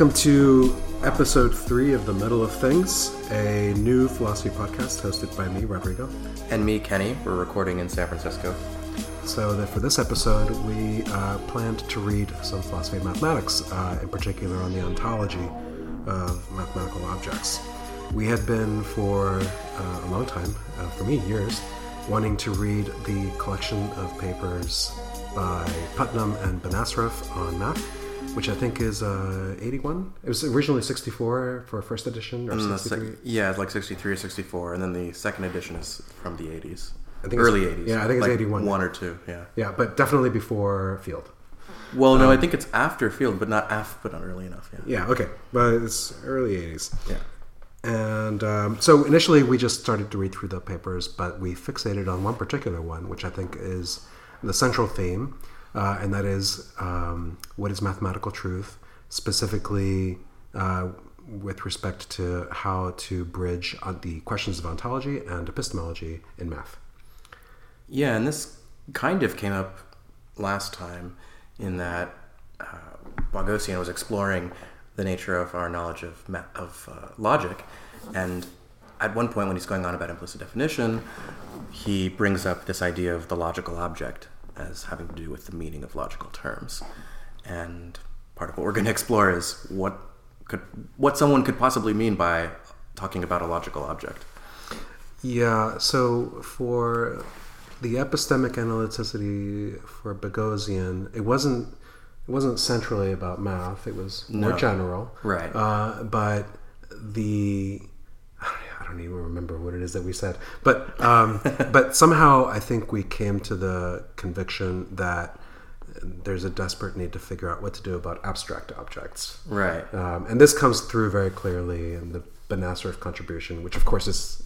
Welcome to episode three of The Middle of Things, a new philosophy podcast hosted by me, Rodrigo. And me, Kenny. We're recording in San Francisco. So that for this episode, we uh, planned to read some philosophy of mathematics, uh, in particular on the ontology of mathematical objects. We had been for uh, a long time, uh, for me, years, wanting to read the collection of papers by Putnam and Benacerraf on math, which I think is uh, 81. It was originally 64 for first edition, or And 63. sec- yeah, it's like 63 or 64, and then the second edition is from the 80s. I think Early 80s. yeah, I think it's like 81. One or two, yeah. Yeah, but definitely before Field. Well, no, I Um, think it's after Field, but not af, but not early enough, yeah. Yeah, okay, but it's early 80s. Yeah. And um, so initially we just started to read through the papers, but we fixated on one particular one, which I think is the central theme, uh, and that is um, what is mathematical truth, specifically uh, with respect to how to bridge uh, the questions of ontology and epistemology in math. Yeah, and this kind of came up last time in that uh, was exploring the nature of our knowledge of ma- of uh, logic, and at one point when he's going on about implicit definition, he brings up this idea of the logical object as having to do with the meaning of logical terms, and part of what we're going to explore is what could what someone could possibly mean by talking about a logical object. Yeah, so for the epistemic analyticity for Boghossian, it wasn't it wasn't centrally about math. It was more No. general, Right. Uh, but the don't even remember what it is that we said, but um, but somehow I think we came to the conviction that there's a desperate need to figure out what to do about abstract objects. Right. Um, and this comes through very clearly in the Benacerraf contribution, which of course is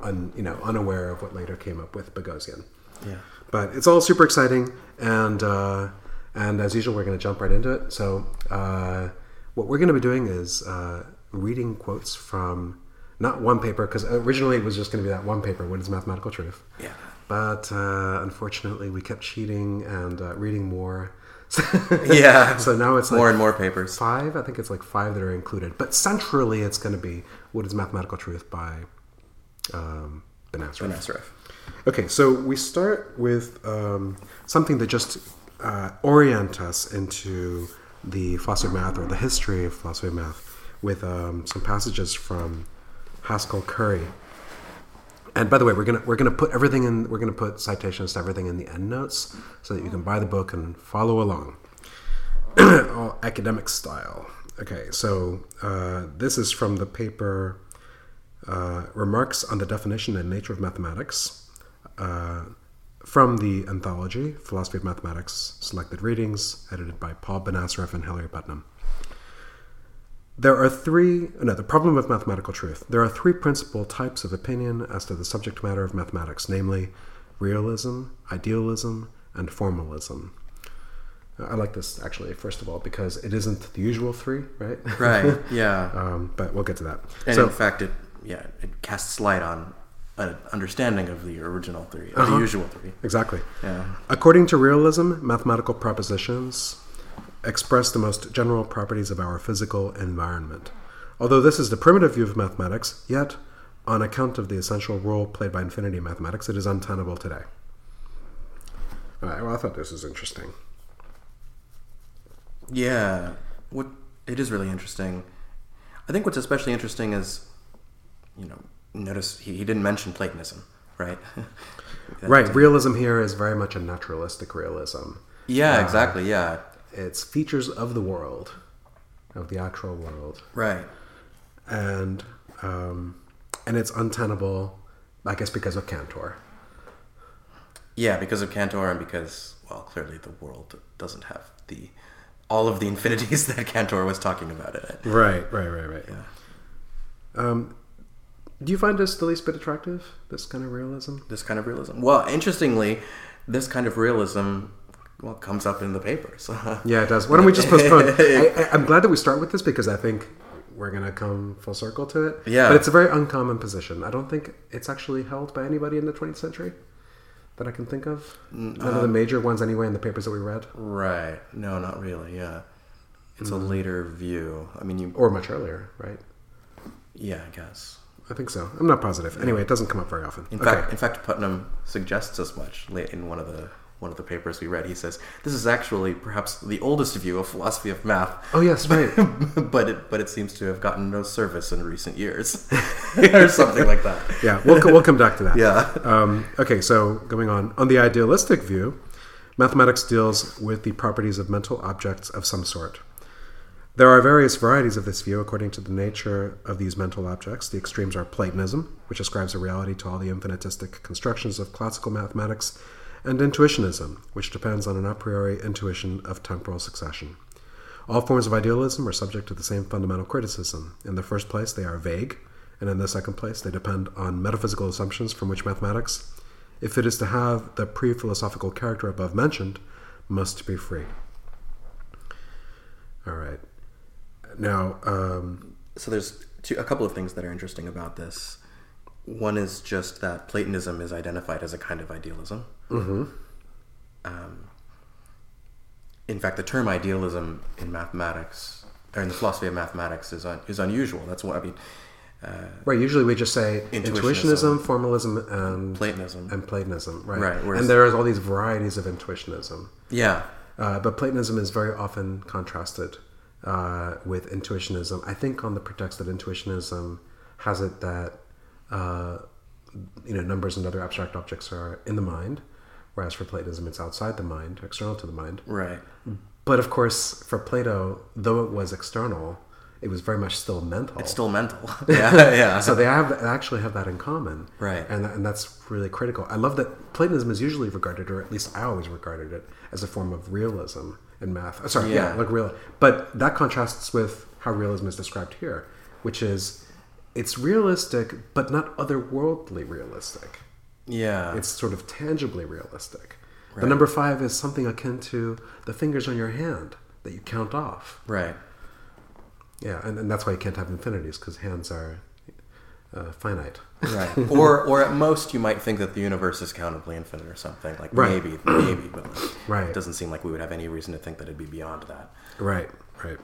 un, you know unaware of what later came up with Boghossian. Yeah. But it's all super exciting, and uh, and as usual, we're going to jump right into it. So uh, what we're going to be doing is uh, reading quotes from not one paper because originally it was just going to be that one paper, "What is Mathematical Truth?" Yeah. But uh, unfortunately, we kept cheating and uh, reading more. Yeah. so now it's like More and more papers. five. I think it's like five that are included. But centrally, it's going to be "What is Mathematical Truth" by um. Benacerraf. Okay, so we start with um, something that just uh, orient us into the philosophy of math or the history of philosophy of math with um, some passages from Haskell Curry. And by the way, we're gonna we're gonna put everything in. We're gonna put citations to everything in the end notes so that you can buy the book and follow along, all academic style. Okay, so uh, this is from the paper uh, Remarks on the Definition and Nature of Mathematics uh, from the anthology Philosophy of Mathematics Selected Readings, edited by Paul Benacerraf and Hilary Putnam. There are three, no, the problem of mathematical truth. There are three principal types of opinion as to the subject matter of mathematics, namely realism, idealism, and formalism. I like this actually, first of all, because it isn't the usual three, right? Right. Yeah. um, but we'll get to that. And so, in fact, it yeah it casts light on an understanding of the original three, of Uh-huh. the usual three. exactly. Yeah. According to realism, mathematical propositions express the most general properties of our physical environment. Although this is the primitive view of mathematics, yet, on account of the essential role played by infinity in mathematics, it is untenable today. All right, well, I thought this was interesting. Yeah. What it is really interesting. I think what's especially interesting is, you know, notice he, he didn't mention Platonism, right? Right, realism here is very much a naturalistic realism. Yeah. Uh, exactly. Yeah. It's features of the world, of the actual world. Right. and um, and it's untenable, I guess, because of Cantor. Yeah, because of Cantor and because well, clearly the world doesn't have the all of the infinities that Cantor was talking about in it. Right, right, right, right. Yeah. Um, do you find this the least bit attractive? This kind of realism? this kind of realism. Well, interestingly, this kind of realism well comes up in the papers. Yeah, it does. Why don't we just postpone? I, I'm glad that we start with this because I think we're gonna come full circle to it. Yeah. but it's a very uncommon position. I don't think it's actually held by anybody in the 20th century that I can think of. None of the um, major ones, anyway, in the papers that we read. right? No, not really. Yeah. it's a mm. later view. I mean, you. or much earlier, right? Yeah, I guess. I think so. I'm not positive. Anyway, it doesn't come up very often. In okay. fact, in fact, Putnam suggests as much late in one of the one of the papers we read. He says this is actually perhaps the oldest view of philosophy of math, oh yes, right. but it but it seems to have gotten no service in recent years, or something like that. yeah, we'll, we'll come back to that. Yeah. Um, okay, so going on. On the idealistic view, mathematics deals with the properties of mental objects of some sort. There are various varieties of this view according to the nature of these mental objects. The extremes are Platonism, which ascribes a reality to all the infinitistic constructions of classical mathematics, and intuitionism, which depends on an a priori intuition of temporal succession. All forms of idealism are subject to the same fundamental criticism. In the first place, they are vague, and in the second place, they depend on metaphysical assumptions from which mathematics, if it is to have the pre philosophical character above mentioned, must be free. All right. Now, um, So there's two, a couple of things that are interesting about this. One is just that Platonism is identified as a kind of idealism. Mm-hmm. Um, in fact, the term idealism in mathematics or in the philosophy of mathematics is un, is unusual. That's what I mean. right, usually we just say Intuitionism. intuitionism, formalism, and Platonism. and Platonism, right? Right, whereas- and there's all these varieties of intuitionism. Yeah, Uh, but Platonism is very often contrasted uh, with intuitionism. I think on the pretext that intuitionism has it that uh, you know numbers and other abstract objects are in the mind, whereas for Platonism it's outside the mind, external to the mind. right. But of course, for Plato, though it was external, it was very much still mental. It's still mental. yeah, yeah. so they have actually have that in common, Right. And and that's really critical. I love that Platonism is usually regarded, or at least I always regarded it, as a form of realism in math. Uh, Sorry, yeah, Yeah. like real. But that contrasts with how realism is described here, which is it's realistic, but not otherworldly realistic. Yeah. It's sort of tangibly realistic. The number five is something akin to the fingers on your hand that you count off. right. Yeah, and, and that's why you can't have infinities because hands are uh, finite. Right. or or at most you might think that the universe is countably infinite or something. Like Right. maybe, maybe, but like, Right. it doesn't seem like we would have any reason to think that it'd be beyond that. Right, right.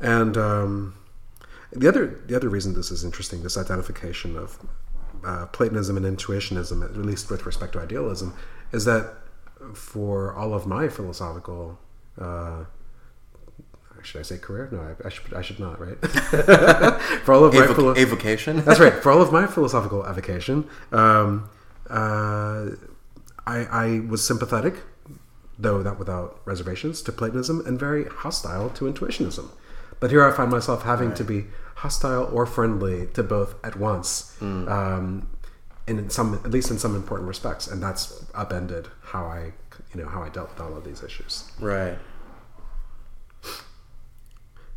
And um, the other the other reason this is interesting, this identification of uh, Platonism and intuitionism, at least with respect to idealism, is that for all of my philosophical, uh, should I say career? No, I, I should I should not, right? for all of my Avoc- philo- avocation. that's right. For all of my philosophical avocation, um, uh, I, I was sympathetic, though not without reservations, to Platonism and very hostile to intuitionism. But here I find myself having to be hostile or friendly to both at once, um, in some, at least in some important respects, and that's upended how I, you know, how I dealt with all of these issues. Right.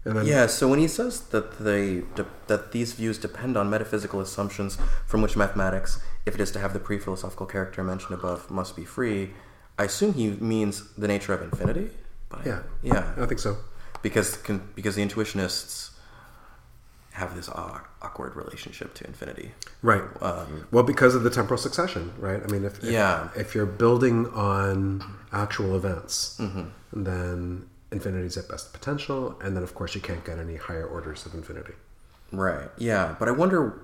And then, Yeah. So when he says that they de- that these views depend on metaphysical assumptions from which mathematics, if it is to have the pre-philosophical character mentioned above, must be free, I assume he means the nature of infinity. Yeah, yeah, I think so. because con- because the intuitionists have this awkward relationship to infinity. Right. Um, well, because of the temporal succession, right? I mean, if, if Yeah. if you're building on actual events, Mm-hmm. then infinity is at best potential, and then of course you can't get any higher orders of infinity. right. Yeah, but I wonder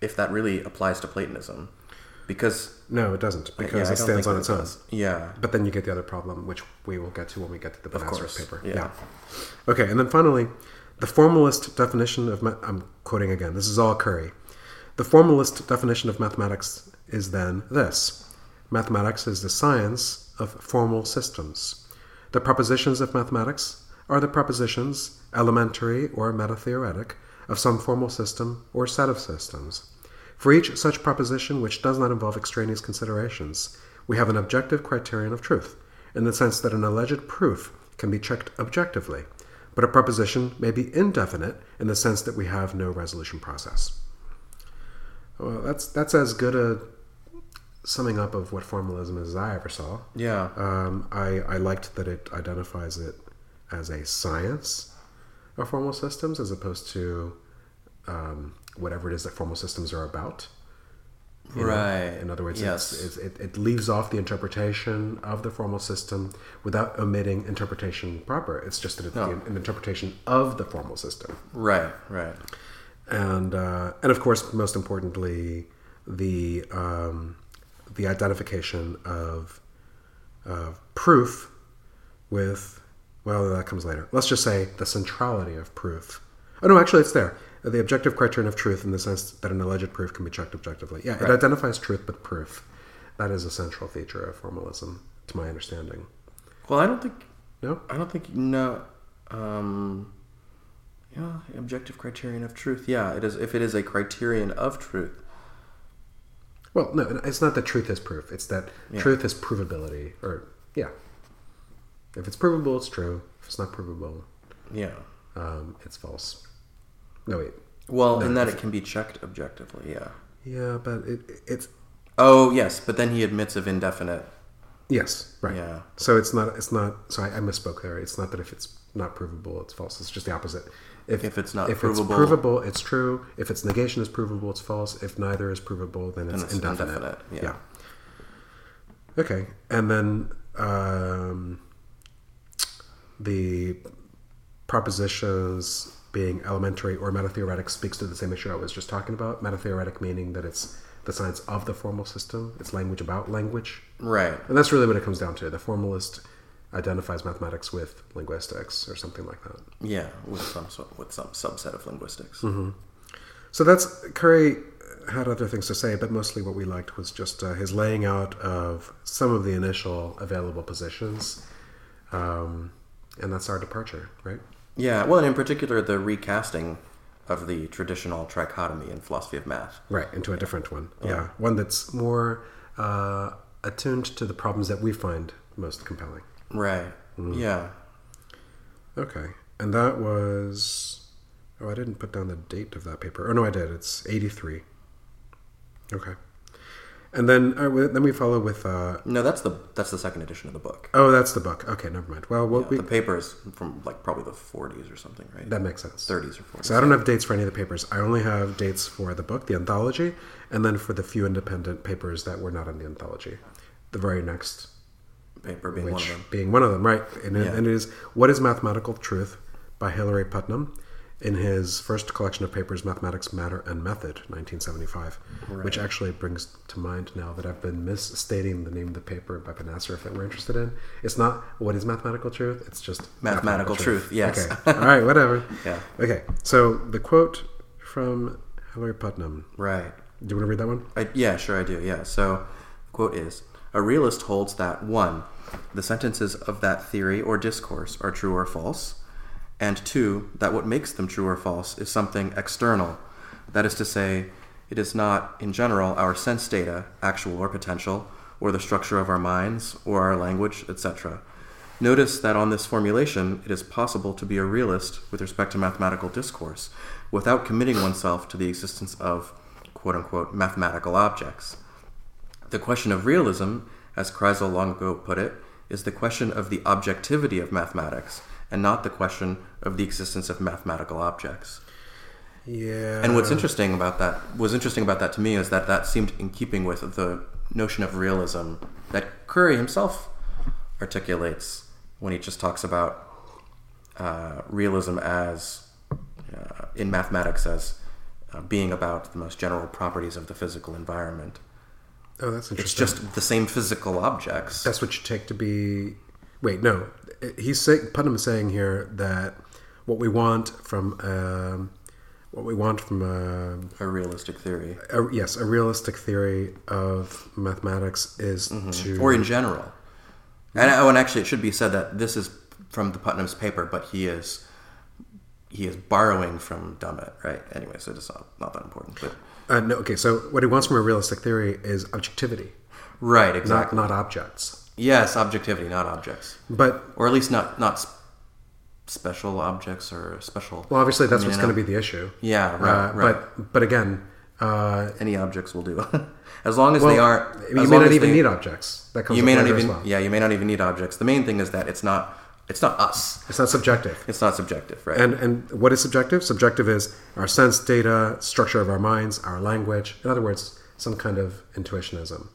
if that really applies to Platonism, because No, it doesn't because I it stands on its it own. Yeah. But then you get the other problem, which we will get to when we get to the course. paper. Yeah. Okay, and then finally, the formalist definition of I'm quoting again. This is all Curry. The formalist definition of mathematics is then this: mathematics is the science of formal systems. The propositions of mathematics are the propositions, elementary or metatheoretic, of some formal system or set of systems. For each such proposition which does not involve extraneous considerations, we have an objective criterion of truth, in the sense that an alleged proof can be checked objectively, but a proposition may be indefinite in the sense that we have no resolution process. Well, that's that's as good a summing up of what formalism is as I ever saw. Yeah. Um, I, I liked that it identifies it as a science of formal systems as opposed to um, whatever it is that formal systems are about. You know? Right. In other words, Yes. it's, it's, it, it leaves off the interpretation of the formal system without omitting interpretation proper. It's just that it's No. an interpretation of the formal system. Right, right. and uh, and of course, most importantly, the um, the identification of of proof with well, that comes later. Let's just say the centrality of proof. Oh no, actually, it's there. The objective criterion of truth, in the sense that an alleged proof can be checked objectively. Yeah, it identifies truth, but proof. That is a central feature of formalism, to my understanding. Well, I don't think No, I don't think no. Um, yeah, objective criterion of truth. Yeah, it is. If it is a criterion of truth, well, no, it's not that truth is proof. It's that Yeah. truth is provability, or yeah. If it's provable, it's true. If it's not provable, yeah. um, it's false. No, wait. Well, No, in that it can be checked objectively. Yeah. Yeah, but it, it's Oh yes, but then he admits of indefinite. yes, right. Yeah. So it's not. It's not. So I, I misspoke there. It's not that if it's not provable, it's false. It's just the opposite. If it's not if provable- it's provable, it's true. If its negation is provable, it's false. If neither is provable, then it's, it's indefinite. indefinite, yeah. yeah. Okay, and then um, the propositions being elementary or metatheoretic speaks to the same issue I was just talking about. Metatheoretic meaning that it's the science of the formal system. It's language about language. Right. And that's really what it comes down to. The formalist identifies mathematics with linguistics or something like that. Yeah, with some sort- with some subset of linguistics. Mm-hmm. So that's Curry had other things to say, but mostly what we liked was just uh, his laying out of some of the initial available positions, um, and that's our departure, right? Yeah. Well, and in particular, the recasting of the traditional trichotomy in philosophy of math. Right, into a different one. Yeah, one that's more uh, attuned to the problems that we find most compelling. Right. Yeah. Okay, and that was. Oh, I didn't put down the date of that paper. Oh no, I did. It's eighty-three. Okay, and then uh, then we follow with. Uh, No, that's the that's the second edition of the book. oh, that's the book. Okay, never mind. Well, what Yeah, we, the papers from like probably the 40s or something, right? that makes sense. 30s or 40s. So I don't have dates for any of the papers. I only have dates for the book, the anthology, and then for the few independent papers that were not in the anthology. The very next paper being one of them. being one of them, right? And, Yeah. and it is "What is Mathematical Truth" by Hilary Putnam in his first collection of papers, "Mathematics, Matter, and Method," 1975, which actually brings to mind now that I've been misstating the name of the paper by Benacerraf that we're interested in. It's not "What is Mathematical Truth." It's just Mathematical Truth, yes. Okay. All right. Whatever. Yeah. Okay. So the quote from Hilary Putnam. Right. Do you want to read that one? I, yeah, sure I do. Yeah. So, the quote is A realist holds that 1. The sentences of that theory or discourse are true or false, and 2. That what makes them true or false is something external. That is to say, it is not, in general, our sense data, actual or potential, or the structure of our minds, or our language, etc. Notice that on this formulation, it is possible to be a realist with respect to mathematical discourse without committing oneself to the existence of quote unquote mathematical objects. The question of realism, as Kreisel long ago put it, is the question of the objectivity of mathematics and not the question of the existence of mathematical objects. Yeah. And what's interesting about that was interesting about that to me is that that seemed in keeping with the notion of realism that Curry himself articulates when he just talks about uh, realism as uh, in mathematics as uh, being about the most general properties of the physical environment. Oh, that's interesting. It's just the same physical objects. That's what you take to be. Wait, no. He's saying Putnam is saying here that what we want from um, what we want from a, a realistic theory, a yes a realistic theory of mathematics is Mm-hmm. to or in general. And oh, and actually, it should be said that this is from the Putnam's paper, but he is he is borrowing from Dummett, right? Anyway, so it's not, not that important, but uh, no. Okay, so what he wants from a realistic theory is objectivity, right, not exactly. not objects. Yes, objectivity, not objects, But or at least not not special objects or special. well, obviously that's I mean, what's going to be the issue. Yeah, right, Uh, right. But but again, uh, Any objects will do, as long as well, they aren't. you may not even they- need objects. That comes You may not even. well. Yeah, you may not even need objects. The main thing is that it's not. It's not us. It's not subjective. It's not subjective, right? And and what is subjective? Subjective is our sense data, structure of our minds, our language. In other words, some kind of intuitionism.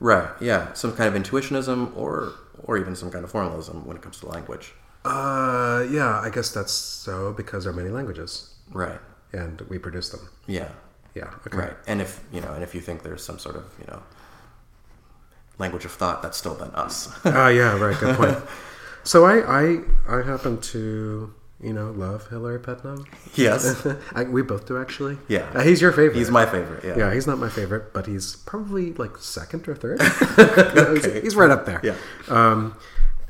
Right. Yeah. Some kind of intuitionism, or or even some kind of formalism when it comes to language. Uh, yeah, I guess that's so because there are many languages Right. and we produce them. Yeah. Yeah. Okay. Right. And if you know, and if you think there's some sort of you know language of thought, that's still then us. Ah, yeah. Right. Good point. so I, I, I happen to, you know, love Hilary Putnam. yes. I, we both do actually. Yeah. Uh, he's your favorite. He's my favorite. Yeah. Yeah, he's not my favorite, but he's probably like second or third. He's- He's right up there. Yeah. Um,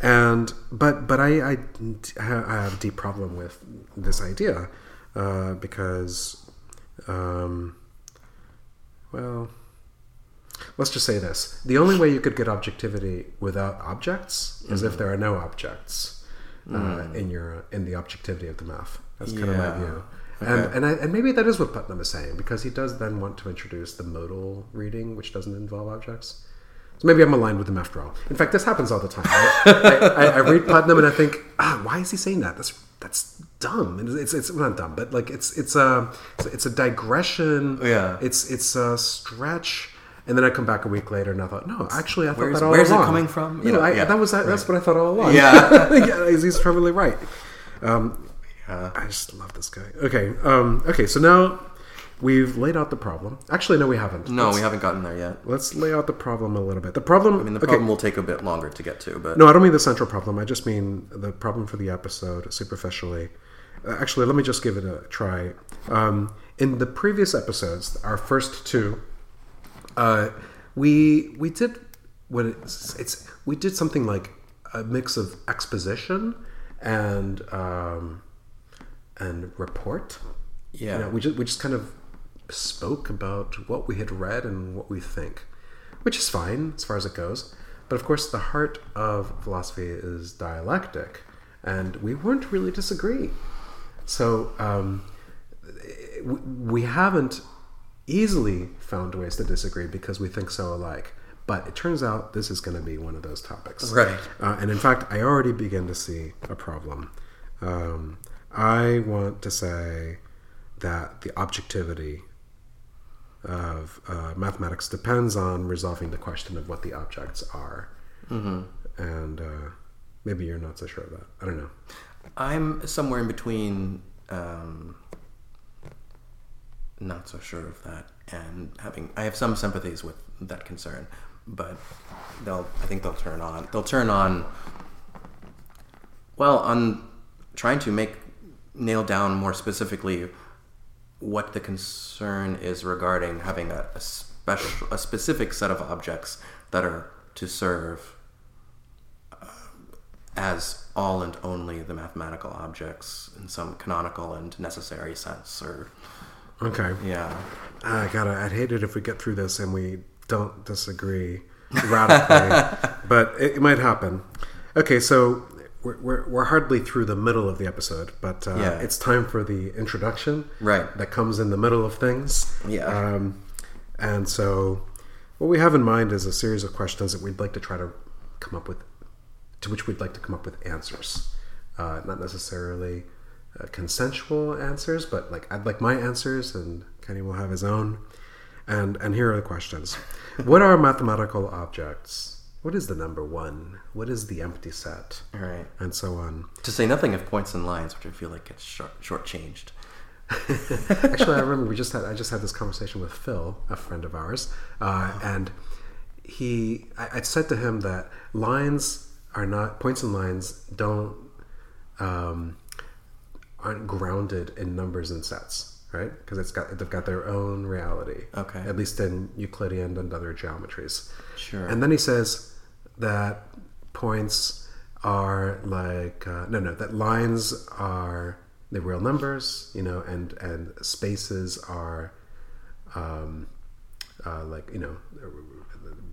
and but but I, I I have a deep problem with this idea uh, because um, well let's just say this the only way you could get objectivity without objects is if there are no objects uh, in your in the objectivity of the math that's kind of my Yeah. view and and, I, and maybe that is what Putnam is saying because he does then want to introduce the modal reading which doesn't involve objects so maybe I'm aligned with him after all. In fact, this happens all the time. right? I, I, I read Putnam and I think, ah, why is he saying that? That's that's dumb. And It's it's not dumb, but like it's it's a it's a digression. Yeah. It's it's a stretch. And then I come back a week later and I thought, no, actually, I thought Where's- that all where's it coming from? You You know, know, I, yeah, that was that's what I thought all along. Yeah. yeah, he's, probably right. Um, Yeah. I just love this guy. Okay, um, okay. So now we've laid out the problem. Actually, no, we haven't. No, Let's- we haven't gotten there yet. Let's lay out the problem a little bit. The problem. I mean, the okay, problem will take a bit longer to get to, but No, I don't mean the central problem. I just mean the problem for the episode superficially. Uh, actually, let me just give it a try. Um, in the previous episodes, our first two, uh, we we did what it's, it's we did something like a mix of exposition and um, and report. yeah, You know, we just we just kind of spoke about what we had read and what we think, which is fine as far as it goes. But of course, the heart of philosophy is dialectic, and we weren't really disagree. So um, we- we haven't easily found ways to disagree because we think so alike. But it turns out this is going to be one of those topics. Right. Uh, and in fact, I already begin to see a problem. Um, I want to say that the objectivity of uh, mathematics depends on resolving the question of what the objects are. Mm-hmm. And uh, maybe you're not so sure of that. I don't know. I'm somewhere in between. Um, not so sure of that, and having I have some sympathies with that concern, but they'll I think they'll turn on they'll turn on. Well, on trying to make nail down more specifically what the concern is regarding having a, a special a specific set of objects that are to serve uh, as all and only the mathematical objects in some canonical and necessary sense or Okay. yeah I gotta. I'd hate it if we get through this and we don't disagree radically, but it, it might happen. Okay, so we're, we're, we're hardly through the middle of the episode, but uh, Yeah. it's time for the introduction. Right. That comes in the middle of things. Yeah. Um, and so, what we have in mind is a series of questions that we'd like to try to come up with, to which we'd like to come up with answers. Uh, not necessarily uh, consensual answers, but like I'd like my answers, and Kenny will have his own. And and here are the questions: What are mathematical objects? What is the number one? What is the empty set? all right And so on. to say nothing of points and lines which i feel like gets short shortchanged Actually, I remember we just had I just had this conversation with Phil, a friend of ours, uh, and he I, I said to him that lines are not points and lines don't um, aren't grounded in numbers and sets, right? Because it's got they've got their own reality. Okay. At least in Euclidean and other geometries. Sure. And then he says that points are like uh, no no that lines are the real numbers you know and and spaces are um, uh, like you know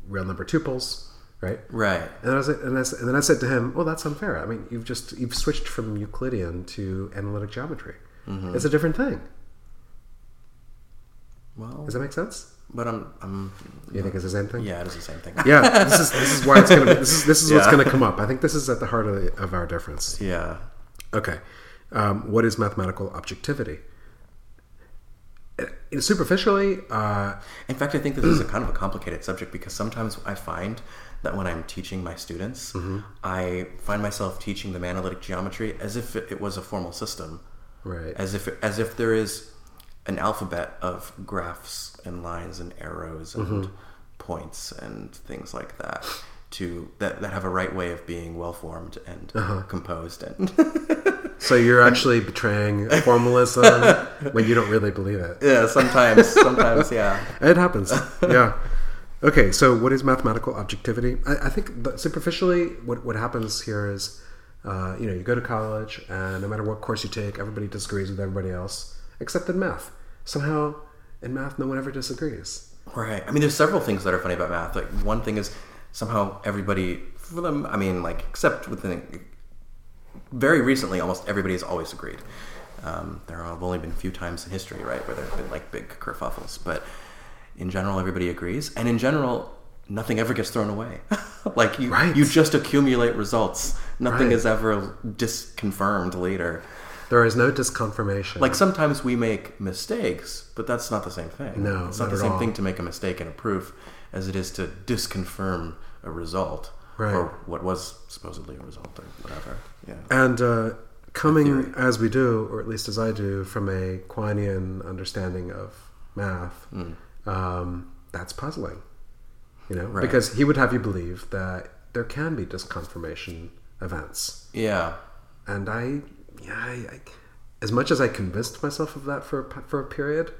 real number tuples right? Right. And I was and, I, and then I said to him well that's unfair. I mean you've just you've switched from Euclidean to analytic geometry. It's a different thing. Well does that make sense? but i'm i'm you think it's the same thing? Yeah it is the same thing. Yeah this is this is why it's gonna be, this is this is what's gonna come up. I think this is at the heart of, the, of our difference. Yeah. Okay. Um, what is mathematical objectivity? uh, superficially, uh, In fact, I think this is a kind of a complicated subject because sometimes I find that when I'm teaching my students, Mm-hmm. I find myself teaching them analytic geometry as if it was a formal system, right? as if as if there is an alphabet of graphs and lines and arrows and Mm-hmm. points and things like that to that, that have a right way of being well formed and Uh-huh. composed and So you're actually betraying formalism when you don't really believe it. yeah sometimes sometimes yeah It happens. Yeah. Okay, so what is mathematical objectivity? I, I think superficially, what, what happens here is, uh, you know, you go to college, and no matter what course you take, everybody disagrees with everybody else, except in math. Somehow, in math, no one ever disagrees. Right. I mean, there's several things that are funny about math. Like one thing is somehow everybody, for them, I mean, like except within very recently, almost everybody has always agreed. Um, there have only been a few times in history, right, where there have been like big kerfuffles, but in general, everybody agrees, and in general, nothing ever gets thrown away. like you, Right. you just accumulate results. Nothing Right. is ever disconfirmed later. There is no disconfirmation. Like sometimes we make mistakes, but that's not the same thing. No, it's not, not the same all. thing to make a mistake in a proof as it is to disconfirm a result Right. or what was supposedly a result or whatever. Yeah. And uh, coming as we do, or at least as I do, from a Quinean understanding of math, Hmm. Um, that's puzzling. You know, Right. because he would have you believe that there can be disconfirmation events, Yeah. and I, yeah, I, I, as much as I convinced myself of that for for a period,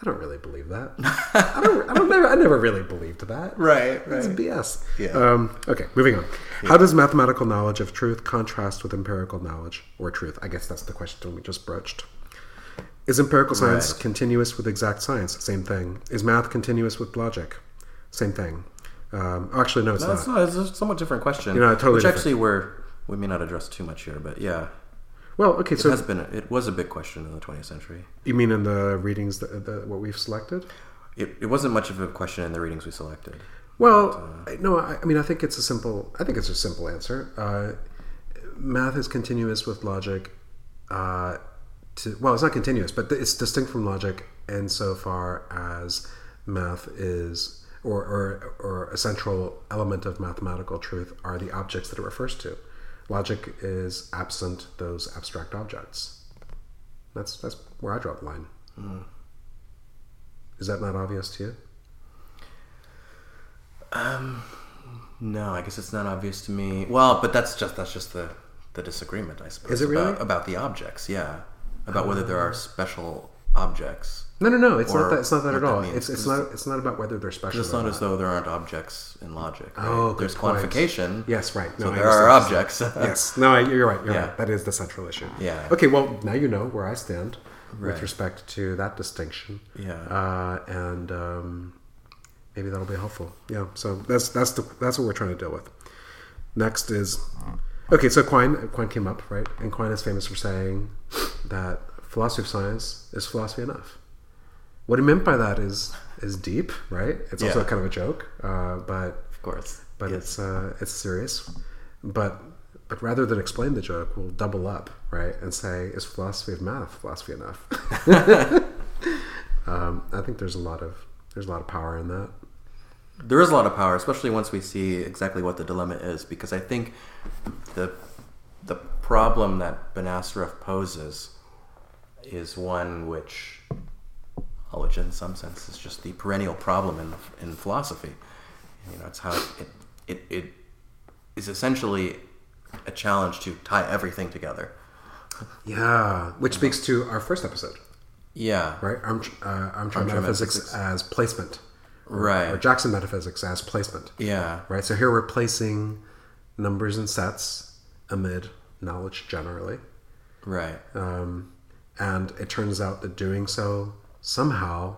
I don't really believe that. I don't. I don't. Never, I never really believed that. Right, It's right. BS. Yeah. Um, okay, moving on. How does mathematical knowledge of truth contrast with empirical knowledge or truth? I guess that's the question we just broached. Is empirical science Right. continuous with exact science? Same thing. Is math continuous with logic? Same thing. Um, actually, no, it's No, not. it's not. It's a somewhat different question. You know, totally Which different. actually we're we may not address too much here, but yeah, Well, okay. it So has been. It was a big question in the 20th century. you mean in the readings that, that what we've selected? It, it wasn't much of a question in the readings we selected. Well, I- no, I, I mean, I think it's a simple. I think it's a simple answer. Uh, math is continuous with logic. Uh, to well, it's not continuous, but it's distinct from logic insofar as math is, or, or or a central element of mathematical truth are the objects that it refers to. Logic is absent those abstract objects. That's that's where I draw the line. Is that not obvious to you? Um, No, I guess it's not obvious to me. Well, but that's just that's just the the disagreement, I suppose. Is it really? about, about the objects? Yeah, about whether there are special objects. No, no, no. It's not that. It's not that at all. It's it's not. It's not about whether they're special. It's not as though there aren't objects in logic. Right? Oh, there's point. quantification. Yes, right. No, so there are objects. yes. No, I- you're right. You're Yeah. right. That is the central issue. Yeah. Okay. Well, now you know where I stand Right. with respect to that distinction. Yeah. Uh, and um, maybe that'll be helpful. Yeah. So that's that's the that's what we're trying to deal with. Next is okay. So Quine Quine came up right, and Quine is famous for saying that philosophy of science is philosophy enough. What he meant by that is is deep, right? It's also Yeah. kind of a joke, uh, but of course. but Yes. it's uh, it's serious. But but rather than explain the joke, we'll double up, right, and say, is philosophy of math philosophy enough? um, I think there's a lot of there's a lot of power in that. There is a lot of power, especially once we see exactly what the dilemma is, because I think the the problem that Benacerraf poses is one which, which in some sense is just the perennial problem in in philosophy. You know, it's how it it, it is essentially a challenge to tie everything together. Yeah, which speaks to our first episode, Yeah, right? Arm, uh, armchair Armchair metaphysics, metaphysics. as placement, right. or Jackson metaphysics as placement, yeah, right? So here we're placing numbers and sets amid knowledge generally. right. Um, and it turns out that doing so somehow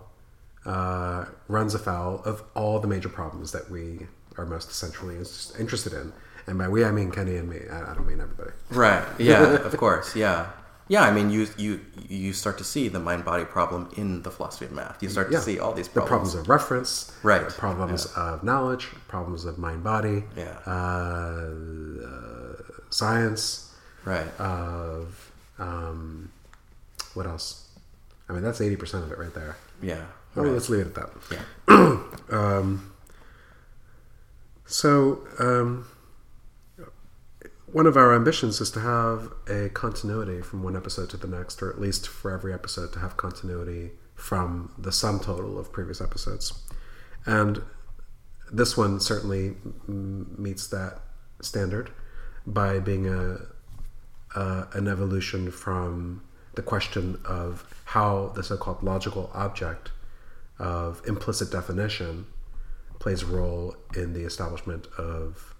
uh, runs afoul of all the major problems that we are most essentially interested in. And by we, I mean Kenny and me. I, I don't mean everybody. Right. Yeah. of course. Yeah. Yeah. I mean, you you you start to see the mind body problem in the philosophy of math. You start Yeah. to see all these problems. The problems. of reference, Right. problems of knowledge, problems of mind body, Yeah. uh, uh, science, Right. of um, what else? I mean, that's 80% of it right there. Yeah. Oh, right. let's leave it at that. Yeah. Um, so, um, one of our ambitions is to have a continuity from one episode to the next, or at least for every episode to have continuity from the sum total of previous episodes. And this one certainly meets that standard by being a, a an evolution from the question of how the so-called logical object of implicit definition plays a role in the establishment of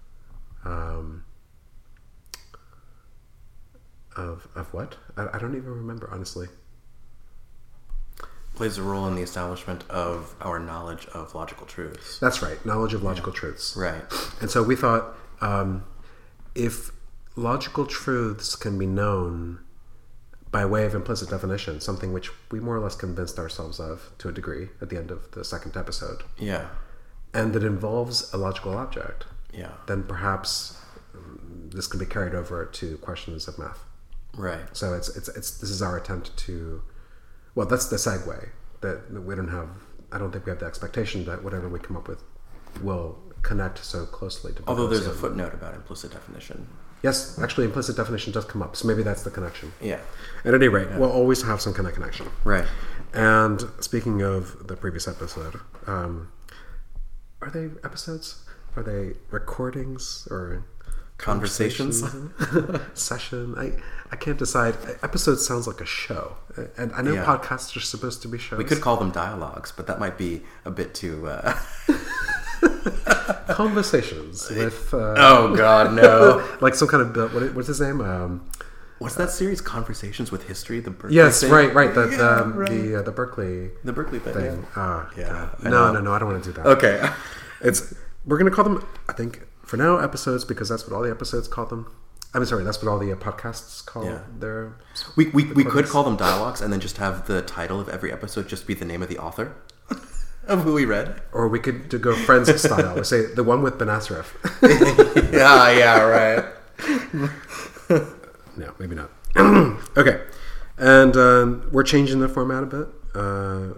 um, of of what I, I don't even remember honestly. Plays a role in the establishment of our knowledge of logical truths. That's right, knowledge of logical truths. Right. And so we thought um, if logical truths can be known by way of implicit definition, something which we more or less convinced ourselves of to a degree at the end of the second episode, Yeah. and it involves a logical object, Yeah. then perhaps um, this can be carried over to questions of math. Right. So it's it's it's this is our attempt to, well, that's the segue that that we don't have. I don't think we have the expectation that whatever we come up with will connect so closely to. Although there's a footnote about implicit definition. Yes, actually, implicit definition does come up, so maybe that's the connection. Yeah. At any rate, we'll always have some kind of connection. Right. And speaking of the previous episode, um, are they episodes? Are they recordings or Conversations? conversations? session? I I can't decide. Episode sounds like a show, and I know Yeah. podcasts are supposed to be shows. We could call them dialogues, but that might be a bit too. Uh... conversations with uh, oh God, no! like some kind of Bill- what, what's his name? Um, What's that series? Conversations with History. The Berkeley yes, thing? right, right. The Yeah, the, right. the, uh, the Berkeley the Berkeley thing. thing. Ah, Yeah, God. I No, no, no. I don't want to do that. Okay. It's we're gonna call them. I think for now episodes because that's what all the episodes call them. I'm sorry, that's what all the uh, podcasts call Yeah. their. We, we, we could call them dialogues and then just have the title of every episode just be the name of the author of who we read. Or we could do go Friends style. We say the one with Benacerraf. yeah, yeah, right. no, maybe not. okay, and um, we're changing the format a bit. Uh,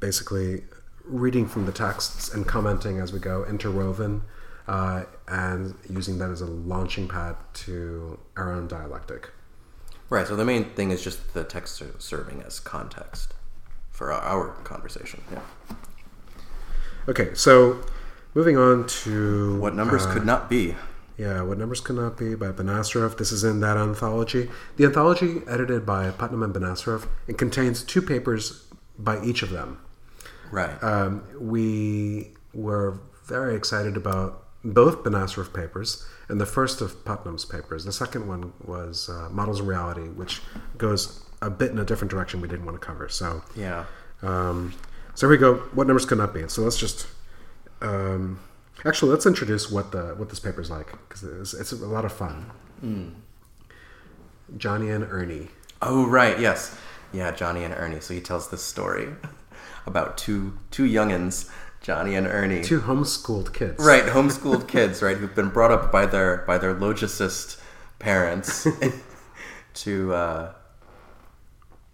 basically, reading from the texts and commenting as we go, interwoven, uh, and using that as a launching pad to our own dialectic. Right, so the main thing is just the text ser- serving as context for our conversation. Yeah. Okay, so moving on to What numbers uh, could not be. Yeah, What Numbers Could Not Be by Benacerraf. This is in that anthology. The anthology, edited by Putnam and Benacerraf, it contains two papers by each of them. Right. Um, we were very excited about both Benacerraf papers and the first of Putnam's papers. The second one was uh, Models of Reality, which goes a bit in a different direction we didn't want to cover. So, yeah. um, so here we go. What numbers could not be? So let's just um, actually let's introduce what the what this paper is like because it's, it's a lot of fun. Johnny and Ernie. Oh, right, yes. Yeah, Johnny and Ernie. So he tells this story about two two youngins, Johnny and Ernie. Two homeschooled kids. Right, homeschooled kids, right, who've been brought up by their by their logicist parents to uh,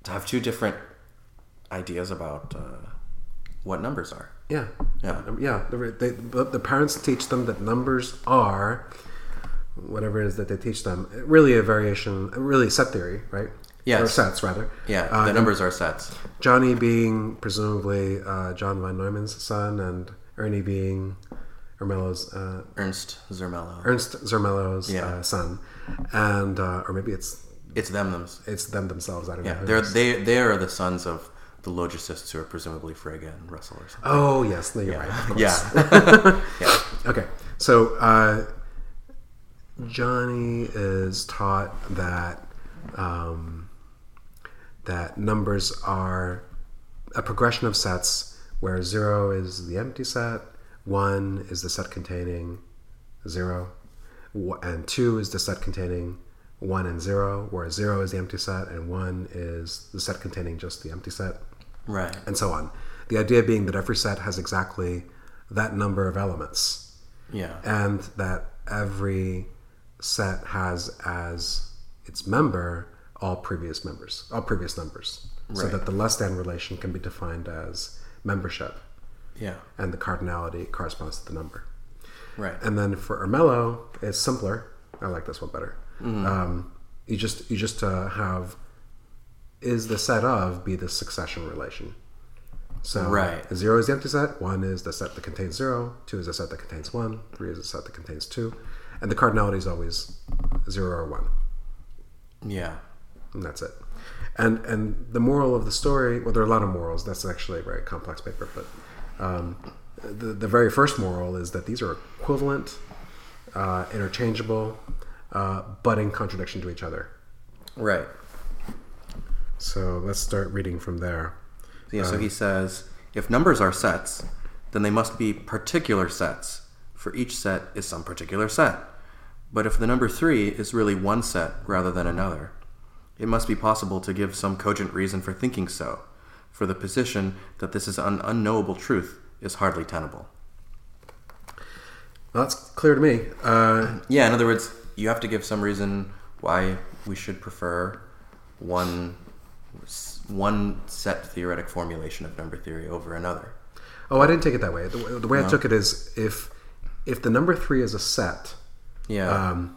to have two different ideas about uh, what numbers are. Yeah. Yeah. Yeah. The, they, the parents teach them that numbers are whatever it is that they teach them. Really a variation, really set theory, right? Yes. Or sets, rather. Yeah, Uh, the numbers are sets. Johnny being presumably uh, John von Neumann's son, and Ernie being Zermelo's, uh, Ernst Zermelo. Ernst Zermelo's Yeah. uh, son, and uh, or maybe it's It's them them. it's them themselves. I don't know. Yeah, who they're they they are the sons of the logicists who are presumably Frege and Russell or something. Oh yes, you're right. Of. Yeah. yeah. Okay, so uh, Johnny is taught that um, that numbers are a progression of sets where zero is the empty set, one is the set containing zero, and two is the set containing one and zero, where zero is the empty set and one is the set containing just the empty set Right. and so on. The idea being that every set has exactly that number of elements, Yeah. and that every set has as its member all previous members, all previous numbers. so that the less than relation can be defined as membership, Yeah. and the cardinality corresponds to the number. Right. And then for Zermelo, it's simpler. I like this one better. Um, you just you just uh, have is the set of be the succession relation. So Right. zero is the empty set. One is the set that contains zero. Two is the set that contains one. Three is the set that contains two. And the cardinality is always zero or one, Yeah. and that's it. And and the moral of the story. Well, there are a lot of morals. That's actually a very complex paper, but um, the the very first moral is that these are equivalent, uh, interchangeable, uh, but in contradiction to each other. Right. So let's start reading from there. Yeah, so he says if numbers are sets, then they must be particular sets, for each set is some particular set. But if the number 3 is really one set rather than another, it must be possible to give some cogent reason for thinking so, for the position that this is an unknowable truth is hardly tenable. Well, that's clear to me. Uh, Yeah, in other words, you have to give some reason why we should prefer one one set theoretic formulation of number theory over another. oh, I didn't take it that way. The, the way I took it is if if the number three is a set, Yeah. um,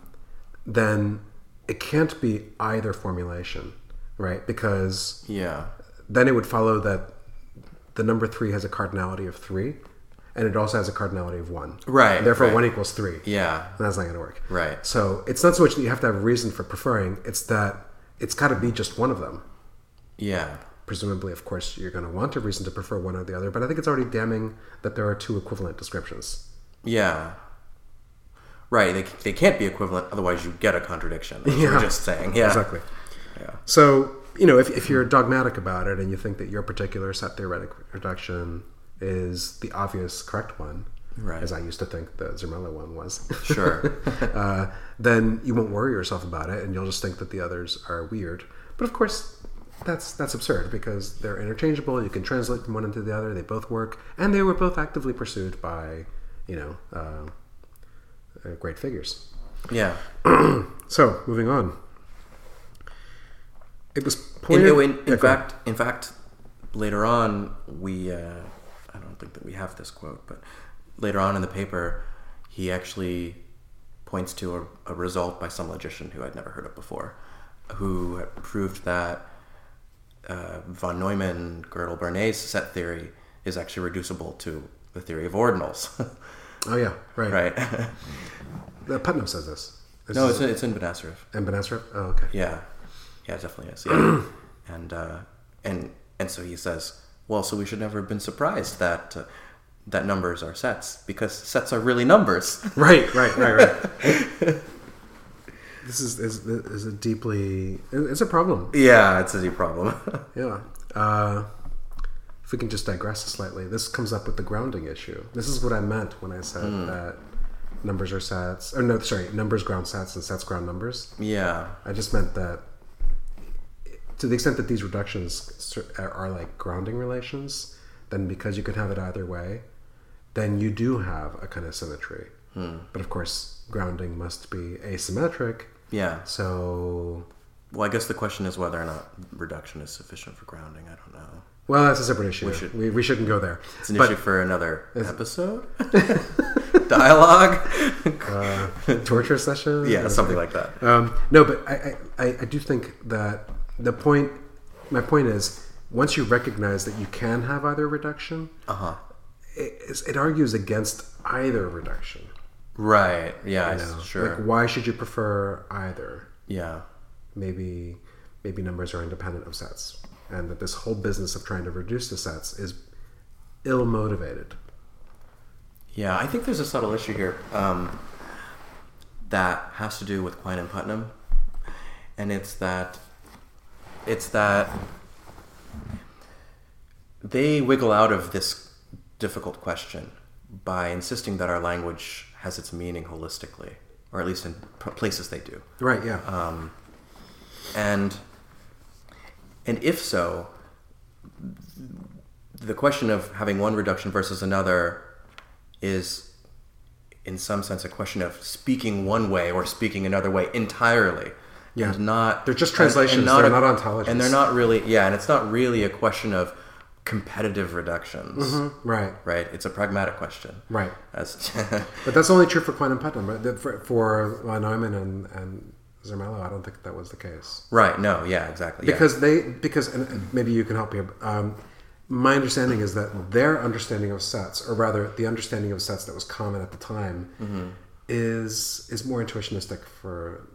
then it can't be either formulation, right? Because yeah. then it would follow that the number three has a cardinality of three, and it also has a cardinality of one. Right, And therefore, right. one equals three. Yeah. And that's not going to work. Right. So it's not so much that you have to have a reason for preferring; it's that it's got to be just one of them. Yeah. Presumably, of course, you're going to want a reason to prefer one or the other, but I think it's already damning that there are two equivalent descriptions. Yeah. Right. They, they can't be equivalent, otherwise you get a contradiction. You were Yeah. just saying. Yeah. Exactly. Yeah. So, you know, if, if you're dogmatic about it and you think that your particular set theoretic reduction is the obvious correct one, Right. as I used to think the Zermelo one was, Sure. uh, then you won't worry yourself about it and you'll just think that the others are weird. But of course, that's that's absurd because they're interchangeable. You can translate from one into the other. They both work, and they were both actively pursued by, you know, uh, uh, great figures. Yeah. So moving on, it was In, pointed. in, in go fact, in fact, later on, we uh, I don't think that we have this quote, but later on in the paper, he actually points to a, a result by some logician who I'd never heard of before, who proved that uh, von Neumann Gödel Bernays set theory is actually reducible to the theory of ordinals. oh yeah, right. right? Uh, Putnam says this. This no, it's in, it's in Benacerraf. and Benacerraf. Oh, okay. Yeah, yeah, it definitely is. Yeah, and uh, and and so he says, well, so we should never have been surprised that uh, that numbers are sets because sets are really numbers. Right, right, right, right. this is, is is a deeply it's a problem. yeah, it's a deep problem. Yeah. Uh, if we can just digress slightly, this comes up with the grounding issue. This is what I meant when I said that numbers are sets. Or no, sorry, numbers ground sets and sets ground numbers. yeah, I just meant that to the extent that these reductions are, are like grounding relations, then because you could have it either way, then you do have a kind of symmetry. But of course, grounding must be asymmetric. Yeah. So, Well, I guess the question is whether or not reduction is sufficient for grounding. I don't know. well, that's a separate issue. We, should- we, shouldn't go there. It's an But- issue for another episode. Dialogue. uh, torture session. yeah, something like that. Um, no, but I, I, I- do think that the point, my point is, once you recognize that you can have either reduction, Uh huh. it, it argues against either reduction. Right. Yeah. You know? Sure. Like, why should you prefer either? yeah. Maybe, maybe numbers are independent of sets, and that this whole business of trying to reduce the sets is ill motivated. Yeah, I think there's a subtle issue here um, that has to do with Quine and Putnam, and it's that it's that they wiggle out of this difficult question by insisting that our language has its meaning holistically, or at least in places they do. Right? Yeah. Um, and and if so, the question of having one reduction versus another is, in some sense, a question of speaking one way or speaking another way entirely, Yeah. and not They're just and- translations, and they're a- not ontologies. and they're not really yeah, and it's not really a question of competitive reductions, right, right? It's a pragmatic question. right. As But that's only true for Quine and Putnam. But for, for uh, Neumann and, and Zermelo, I don't think that was the case. right? No, yeah, exactly. yeah. Because they, because and maybe you can help me. Um, my understanding is that their understanding of sets, or rather, the understanding of sets that was common at the time, Mm-hmm. is is more intuitionistic for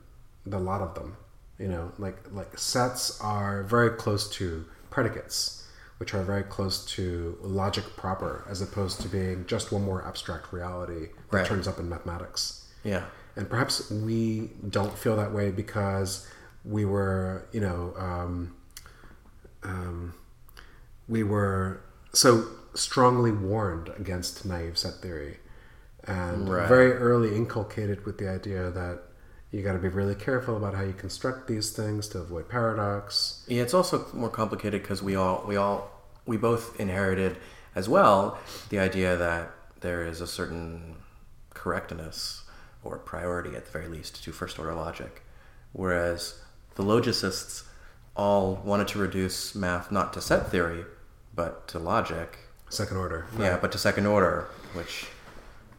the lot of them. You know, like like sets are very close to predicates, which are very close to logic proper, as opposed to being just one more abstract reality that Right. turns up in mathematics. yeah, And perhaps we don't feel that way because we were, you know, um, um, we were so strongly warned against naive set theory and Right. very early inculcated with the idea that you got to be really careful about how you construct these things to avoid paradox. Yeah, it's also more complicated because we all we all we both inherited as well the idea that there is a certain correctness or priority at the very least to first order logic, whereas the logicists all wanted to reduce math not to set theory but to logic. Second order. Yeah, but to second order, which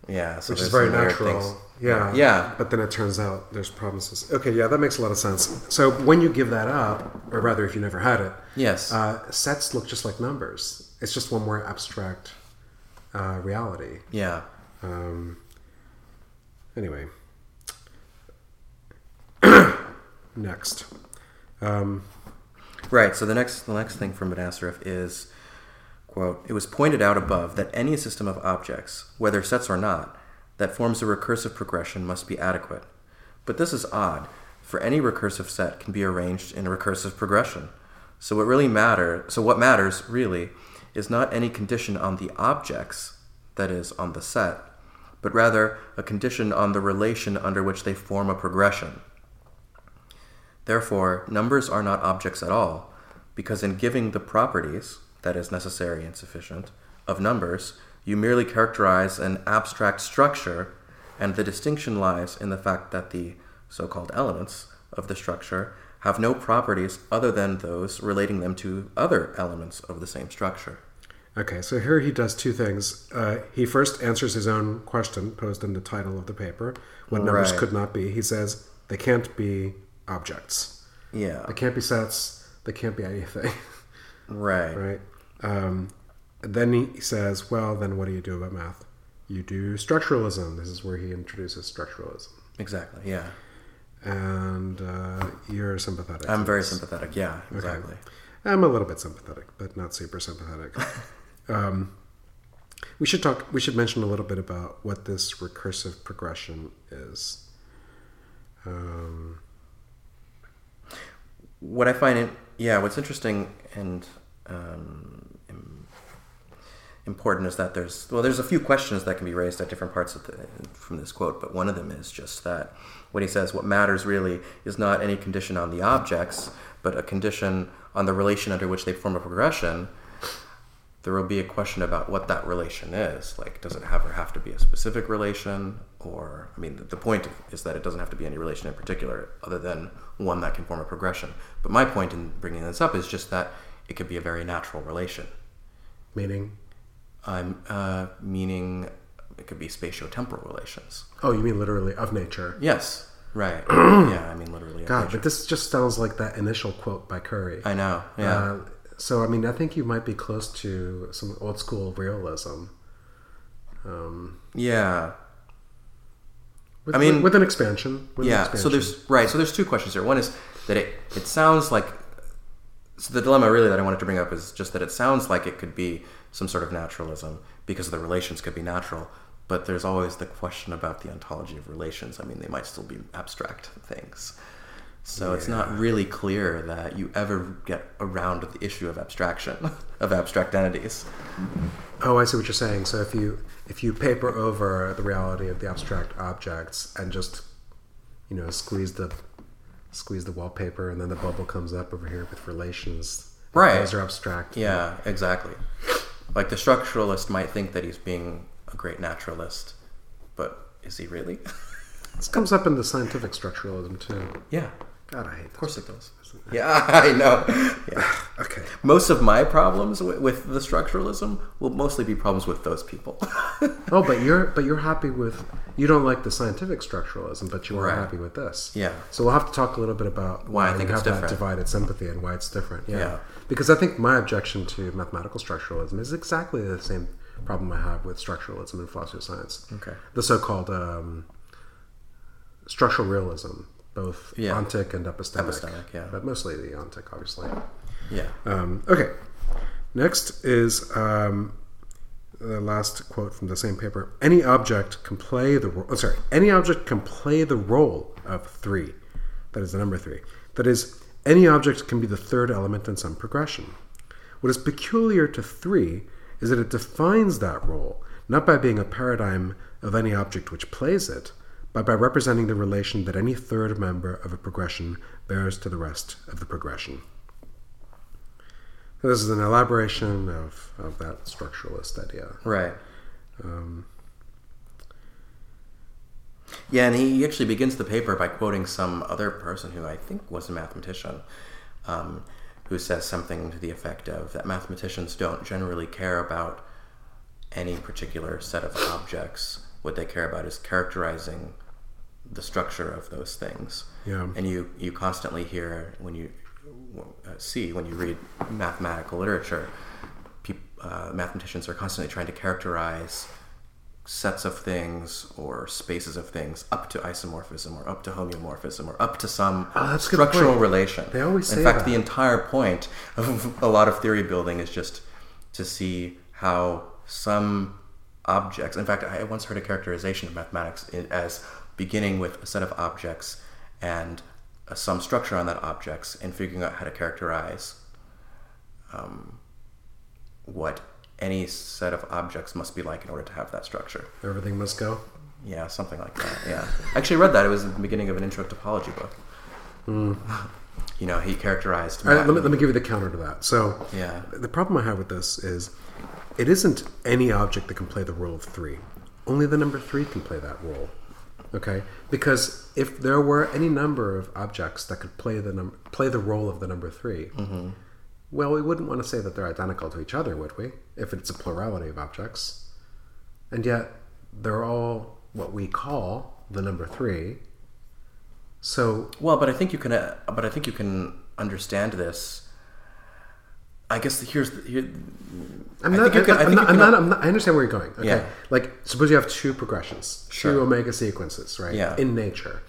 yeah, so Which is very natural. Yeah. Yeah. But then it turns out there's problems. Okay, yeah, that makes a lot of sense. So when you give that up, or rather if you never had it, Yes. uh, sets look just like numbers. It's just one more abstract uh, reality. yeah. Um, anyway. Next. Um, Right. So the next the next thing from Benacerraf is quote, it was pointed out above that any system of objects, whether sets or not, that forms a recursive progression must be adequate. But this is odd, for any recursive set can be arranged in a recursive progression. So what really matter so what matters really is not any condition on the objects, that is, on the set, but rather a condition on the relation under which they form a progression. Therefore, numbers are not objects at all, because in giving the properties, that is necessary and sufficient, of numbers, you merely characterize an abstract structure, and the distinction lies in the fact that the so called elements of the structure have no properties other than those relating them to other elements of the same structure. okay, so here he does two things. Uh, he first answers his own question posed in the title of the paper what numbers Right. could not be. He says they can't be objects, Yeah. they can't be sets, they can't be anything. Right. right? Um, then he says, well, then what do you do about math? You do structuralism. This is where he introduces structuralism. Exactly. Yeah. And uh, you're sympathetic. I'm very sympathetic. Yeah. Exactly. I'm a little bit sympathetic, but not super sympathetic. um, we should talk. We should mention a little bit about what this recursive progression is. Um, what I find it, yeah, what's interesting and um, important is that there's well, there's a few questions that can be raised at different parts of the from this quote, but one of them is just that when he says what matters really is not any condition on the objects, but a condition on the relation under which they form a progression. There will be a question about what that relation is. Like, does it have or have to be a specific relation? Or, I mean, the, the point is that it doesn't have to be any relation in particular, other than one that can form a progression. But my point in bringing this up is just that it could be a very natural relation. meaning, I'm uh, meaning it could be spatio-temporal relations. oh, you mean literally of nature? Yes, right. yeah, I mean literally. God, nature. but this just sounds like that initial quote by Curry. I know. Yeah. Uh, so I mean, I think you might be close to some old school realism. Um, yeah. with, I mean- with an expansion. With an yeah expansion. so there's right so there's two questions here one is that it it sounds like so the dilemma really that i wanted to bring up is just that it sounds like it could be some sort of naturalism because the relations could be natural but there's always the question about the ontology of relations. I mean they might still be abstract things. So it's not really clear that you ever get around the issue of abstraction of abstract entities. Oh, I see what you're saying. So if you if you paper over the reality of the abstract objects and just you know squeeze the squeeze the wallpaper and then the bubble comes up over here with relations. Right. Those are abstract. Yeah, exactly. Like the structuralist might think that he's being a great naturalist, but is he really? This comes up in the scientific structuralism too. yeah. God, I hate Of course it does. Yeah, I know. Yeah. Okay. Most of my problems with, with the structuralism will mostly be problems with those people. Oh, but you're but you're happy with you don't like the scientific structuralism, but you are Right. happy with this. Yeah. So we'll have to talk a little bit about Why I think you it's have that different. divided sympathy and why it's different. Yeah. Yeah. Because I think my objection to mathematical structuralism is exactly the same problem I have with structuralism in philosophy of science. Okay. The so-called um, structural realism, both Yeah. ontic and epistemic. Epistemic, yeah. But mostly the ontic, obviously. yeah. Um, okay. Next is um, the last quote from the same paper. Any object can play the ro- oh, sorry. Any object can play the role of three. That is the number three. That is, any object can be the third element in some progression. What is peculiar to three is that it defines that role not by being a paradigm of any object which plays it, but by representing the relation that any third member of a progression bears to the rest of the progression. This is an elaboration of, of that structuralist idea. Right. Um, Yeah, and he actually begins the paper by quoting some other person who I think was a mathematician, um, who says something to the effect of that mathematicians don't generally care about any particular set of objects. What they care about is characterizing the structure of those things. Yeah. And you, you constantly hear when you uh, see when you read mathematical literature, peop, uh, mathematicians are constantly trying to characterize sets of things or spaces of things up to isomorphism or up to homeomorphism or up to some Oh, that's a good structural relation. They always say In fact, that. the entire point of a lot of theory building is just to see how some objects. In fact, I once heard a characterization of mathematics as beginning with a set of objects and uh, some structure on that objects and figuring out how to characterize um, what any set of objects must be like in order to have that structure. everything must go. Yeah, something like that. Yeah, I actually read that. It was the beginning of an intro to topology book. You know, he characterized. Right, let, me, let me give you the counter to that. So, Yeah. the problem I have with this is it isn't any object that can play the role of three. Only the number three can play that role. Okay? Because if there were any number of objects that could play the num- play the role of the number 3 Mm-hmm. well, we wouldn't want to say that they're identical to each other, would we? If it's a plurality of objects. And yet, they're all what we call the number three. So, Well, but I think you can. Uh, but I think you can understand this. I guess here's the, here, I'm I not, can- I I'm, not, I'm, not, I'm not. I understand where you're going. Okay. Yeah. Like, suppose you have two progressions, two omega sequences, right? Yeah. In nature.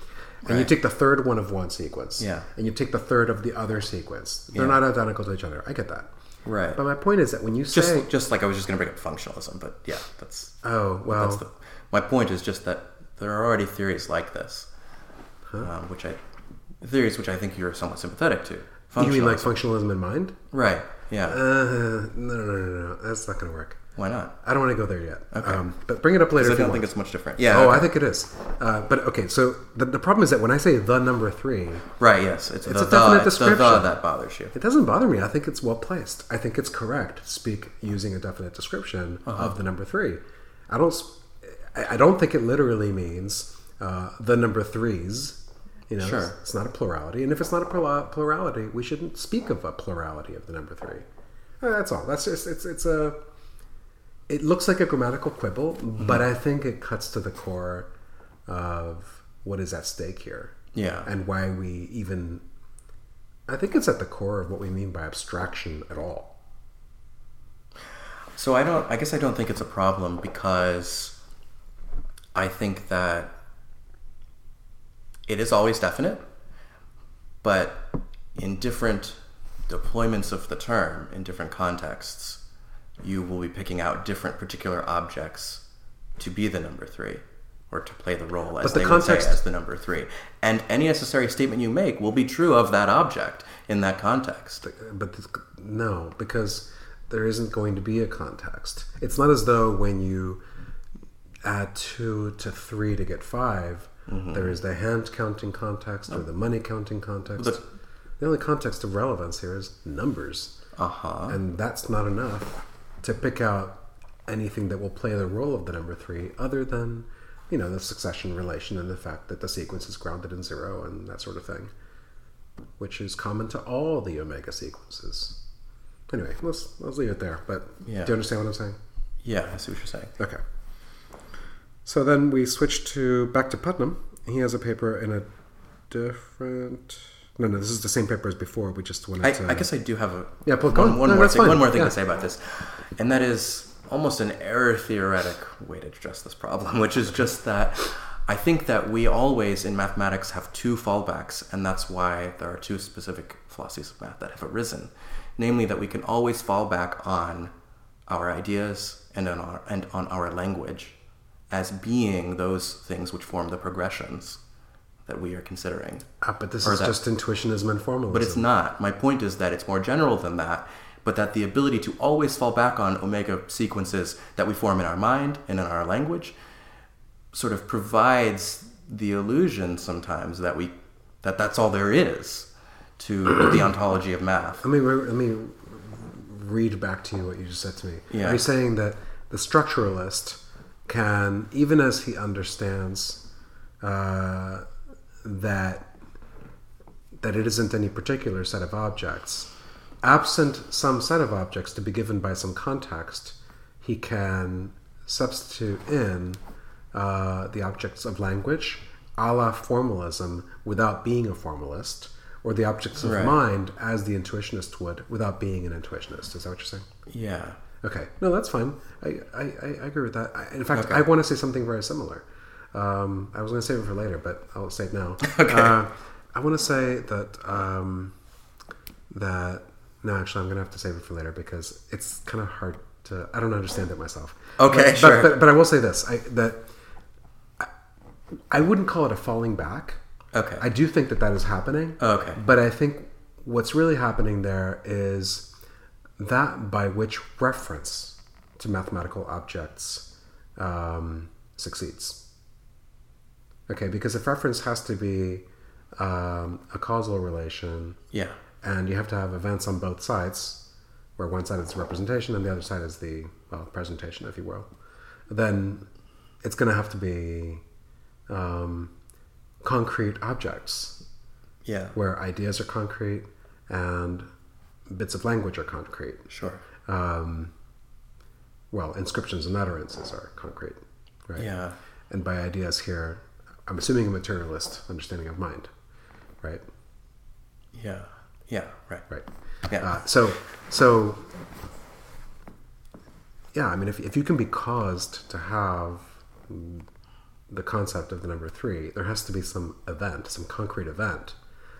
And you take the third one of one sequence. Yeah. And you take the third of the other sequence. They're Yeah. not identical to each other. I get that. right. But my point is that when you say, just just like I was just going to bring up functionalism, but yeah, that's oh, well, that's the. My point is just that there are already theories like this, um, which I theories which I think you're somewhat sympathetic to. you mean like functionalism in mind? right? Yeah. Uh, no, no, no, no, no. That's not going to work. Why not? I don't want to go there yet. Okay. Um, but bring it up later I if don't want. think it's much different. Yeah. oh, okay. I think it is. Uh, but okay, so the, the problem is that when I say the number three, right. Yes, it's, It's the a definite the, it's the, description. that bothers you. It doesn't bother me. I think it's well placed. I think it's correct to speak using a definite description Uh-huh. of the number three. I don't. I don't think it literally means uh, the number threes. You know, Sure. it's, it's not a plurality, and if it's not a plurality, we shouldn't speak of a plurality of the number three. Uh, that's all. That's just it's it's a. It looks like a grammatical quibble, Mm-hmm. but I think it cuts to the core of what is at stake here Yeah. and why we even I think it's at the core of what we mean by abstraction at all. So I don't. I guess I don't think it's a problem because I think that it is always definite, but in different deployments of the term, in different contexts, you will be picking out different particular objects to be the number three or to play the role as But the they context- would say as the number three. And any necessary statement you make will be true of that object in that context. Uh, but this, no, because there isn't going to be a context. It's not as though when you add two to three to get 5 there is the hand counting context or the money counting context. But- the only context of relevance here is numbers. Uh huh. And that's not enough to pick out anything that will play the role of the number three other than, you know, the succession relation and the fact that the sequence is grounded in zero and that sort of thing. which is common to all the omega sequences. Anyway, let's let's leave it there. But Yeah. do you understand what I'm saying? Yeah, I see what you're saying. Okay. So then we switch to back to Putnam. He has a paper in a different. No, no, this is the same paper as before. We just wanted I, to. I guess I do have a Yeah, one, on. one No, more thing. One more thing Yeah. to say about this, and that is almost an error theoretic way to address this problem, which is just that I think that we always in mathematics have two fallbacks, and that's why there are two specific philosophies of math that have arisen, namely that we can always fall back on our ideas and on our and on our language as being those things which form the progressions that we are considering. Ah, but this or is that- just intuitionism and formalism. But it's not. My point is that it's more general than that, but that the ability to always fall back on omega sequences that we form in our mind and in our language sort of provides the illusion sometimes that we that that's all there is to the ontology of math. Let me let me read back to you what you just said to me. Yeah. Are you saying that the structuralist can, even as he understands uh, that that it isn't any particular set of objects, absent some set of objects to be given by some context, he can substitute in uh, the objects of language, a la formalism, without being a formalist, or the objects of Right. mind as the intuitionist would, without being an intuitionist. Is that what you're saying? Yeah. Okay, no, that's fine. I, I, I agree with that. I, in fact, Okay. I want to say something very similar. Um, I was going to save it for later, but I'll say it now. Okay. Uh, I want to say that um, that no, actually, I'm going to have to save it for later because it's kind of hard to. I don't understand it myself. Okay, but, sure. But, but, but I will say this: I, that I, I wouldn't call it a falling back. Okay. I do think that that is happening. Okay. But I think what's really happening there is that by which reference to mathematical objects um, succeeds. Okay, because if reference has to be um, a causal relation, Yeah. and you have to have events on both sides, where one side is the representation and the other side is the well presentation, if you will, then it's going to have to be um, concrete objects Yeah. where ideas are concrete and bits of language are concrete. Sure. Um, well, inscriptions and utterances are concrete, right? Yeah. And by ideas here, I'm assuming a materialist understanding of mind, right? Yeah. Yeah. Right. Right. Yeah. Uh, so, so, yeah. I mean, if if you can be caused to have the concept of the number three, there has to be some event, some concrete event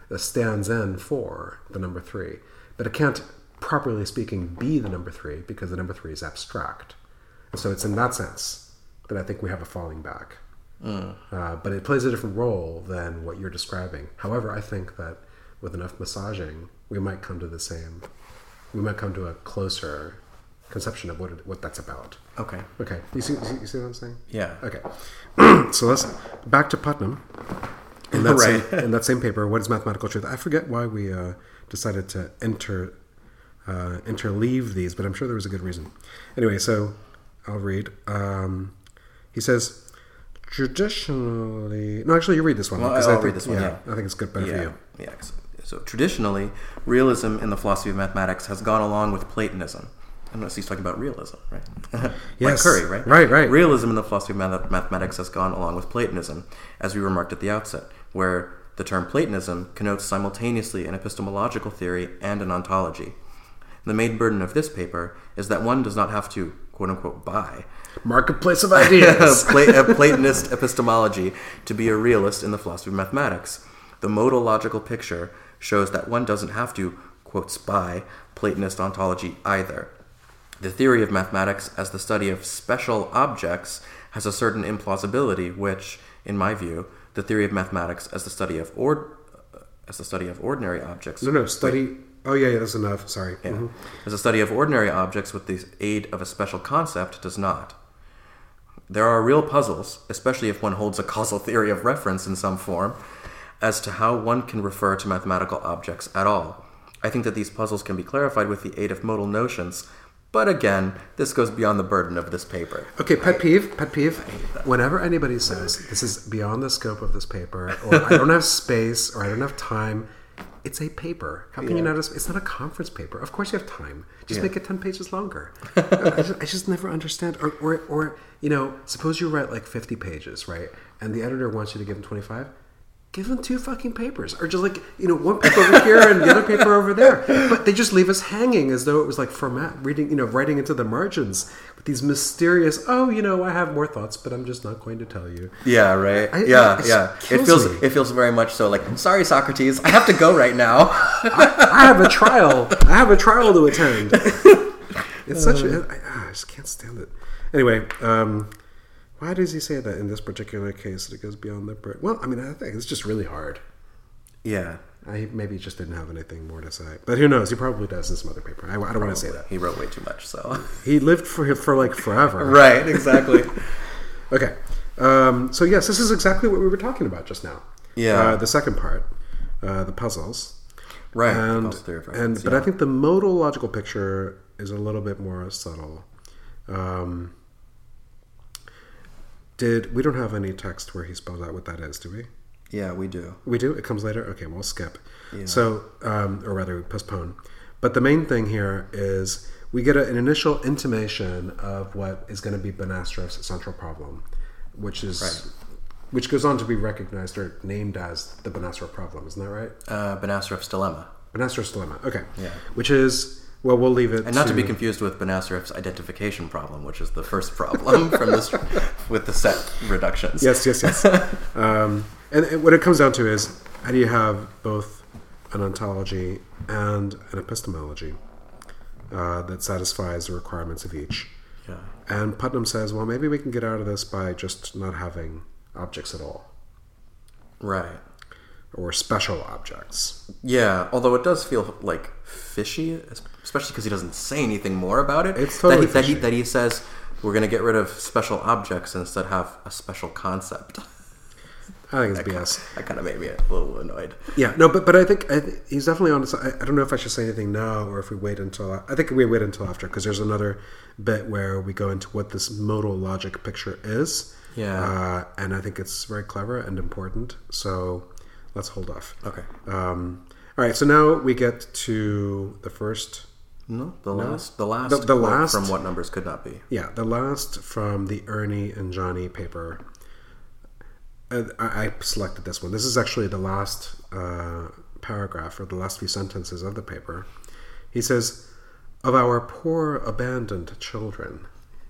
that stands in for the number three. But it can't, properly speaking, be the number three because the number three is abstract. And so it's in that sense that I think we have a falling back. Uh, but it plays a different role than what you're describing. However, I think that with enough massaging, we might come to the same. We might come to a closer conception of what it, what that's about. Okay. Okay, you see, you see, you see what I'm saying? Yeah. Okay, so let's back to Putnam. In that, Right. same, in that same paper, what is mathematical truth? I forget why we uh, decided to enter uh, interleave these, but I'm sure there was a good reason. Anyway, so I'll read. Um, he says, traditionally. No, actually, you read this one. Well, I'll I think, read this one, yeah. I think it's good, better yeah. for you. Yeah. So traditionally, realism in the philosophy of mathematics has gone along with Platonism. Unless he's talking about realism, right? like Yes. Curry, right? Right, right. Realism in the philosophy of math- mathematics has gone along with Platonism, as we remarked at the outset, where the term Platonism connotes simultaneously an epistemological theory and an ontology. The main burden of this paper is that one does not have to, quote unquote, buy Marketplace of ideas. Pla- a Platonist epistemology to be a realist in the philosophy of mathematics. The modal logical picture shows that one doesn't have to, quote, spy Platonist ontology either. The theory of mathematics as the study of special objects has a certain implausibility, which, in my view, the theory of mathematics as the study of ord- as the study of ordinary objects no, no, study. Oh, yeah, yeah, that's enough. Sorry. yeah. Mhm. As a study of ordinary objects with the aid of a special concept does not. There are real puzzles, especially if one holds a causal theory of reference in some form, as to how one can refer to mathematical objects at all. I think that these puzzles can be clarified with the aid of modal notions, but again, this goes beyond the burden of this paper. Okay, pet peeve, pet peeve. Whenever anybody says this is beyond the scope of this paper, or I don't have space, or I don't have time, it's a paper. How can you Yeah. not? It's not a conference paper. Of course, you have time. Just Yeah. make it ten pages longer. I, just, I just never understand. Or, or, or, you know, suppose you write like fifty pages, right? And the editor wants you to give them twenty five. Give them two fucking papers, or just like you know, one paper over here and the other paper over there. But they just leave us hanging as though it was like Fermat reading, you know, writing into the margins with these mysterious. Oh, you know, I have more thoughts, but I'm just not going to tell you. Yeah, right. I- yeah, it yeah. It feels me. it feels very much so like sorry Socrates, I have to go right now. I have a trial. I have a trial to attend. it's such a. I, I just can't stand it. Anyway, um, why does he say that in this particular case that it goes beyond the bird? Well, I mean, I think it's just really hard. yeah. I maybe just didn't have anything more to say, but who knows? He probably does in some other paper. I, I don't want to say that. He wrote way too much, so He lived for for like forever. Right, exactly. Okay. Um, so yes, this is exactly what we were talking about just now. Yeah. Uh, the second part, uh, the puzzles. Right. the and, puzzle and reference, but yeah. I think the modal logical picture is a little bit more subtle. Um, did we don't have any text where he spells out what that is, do we? Yeah, we do. We do. It comes later. Okay, we'll skip. Yeah. So, um, or rather, we postpone. But the main thing here is we get a, an initial intimation of what is going to be Benacerraf's central problem, which is Right. which goes on to be recognized or named as the Benacerraf problem. Isn't that right? Uh dilemma. Benacerraf's dilemma. Okay. Yeah. Which is well, we'll leave it. And not to be confused with Benacerraf's identification problem, which is the first problem from this with the set reductions. Yes, yes, yes. um, and, and what it comes down to is how do you have both an ontology and an epistemology uh, that satisfies the requirements of each? Yeah. And Putnam says, well, maybe we can get out of this by just not having objects at all, Right. or special objects. Yeah, although it does feel like fishy, especially because he doesn't say anything more about it. It's totally that he, that he that he says we're going to get rid of special objects and instead have a special concept. I think it's BS. That kind of made me a little annoyed. Yeah, no, but but I think I, th- he's definitely on. I, I don't know if I should say anything now or if we wait until. I think we wait until after because there's another bit where we go into what this modal logic picture is. Yeah. uh, and I think it's very clever and important. So let's hold off. Okay. Um, all right, so now we get to the first. No, the last, the last, The- the last- from what numbers could not be. Yeah, the last from the Ernie and Johnny paper. Uh, I, I selected this one. This is actually the last uh, paragraph or the last few sentences of the paper. He says, Of our poor abandoned children,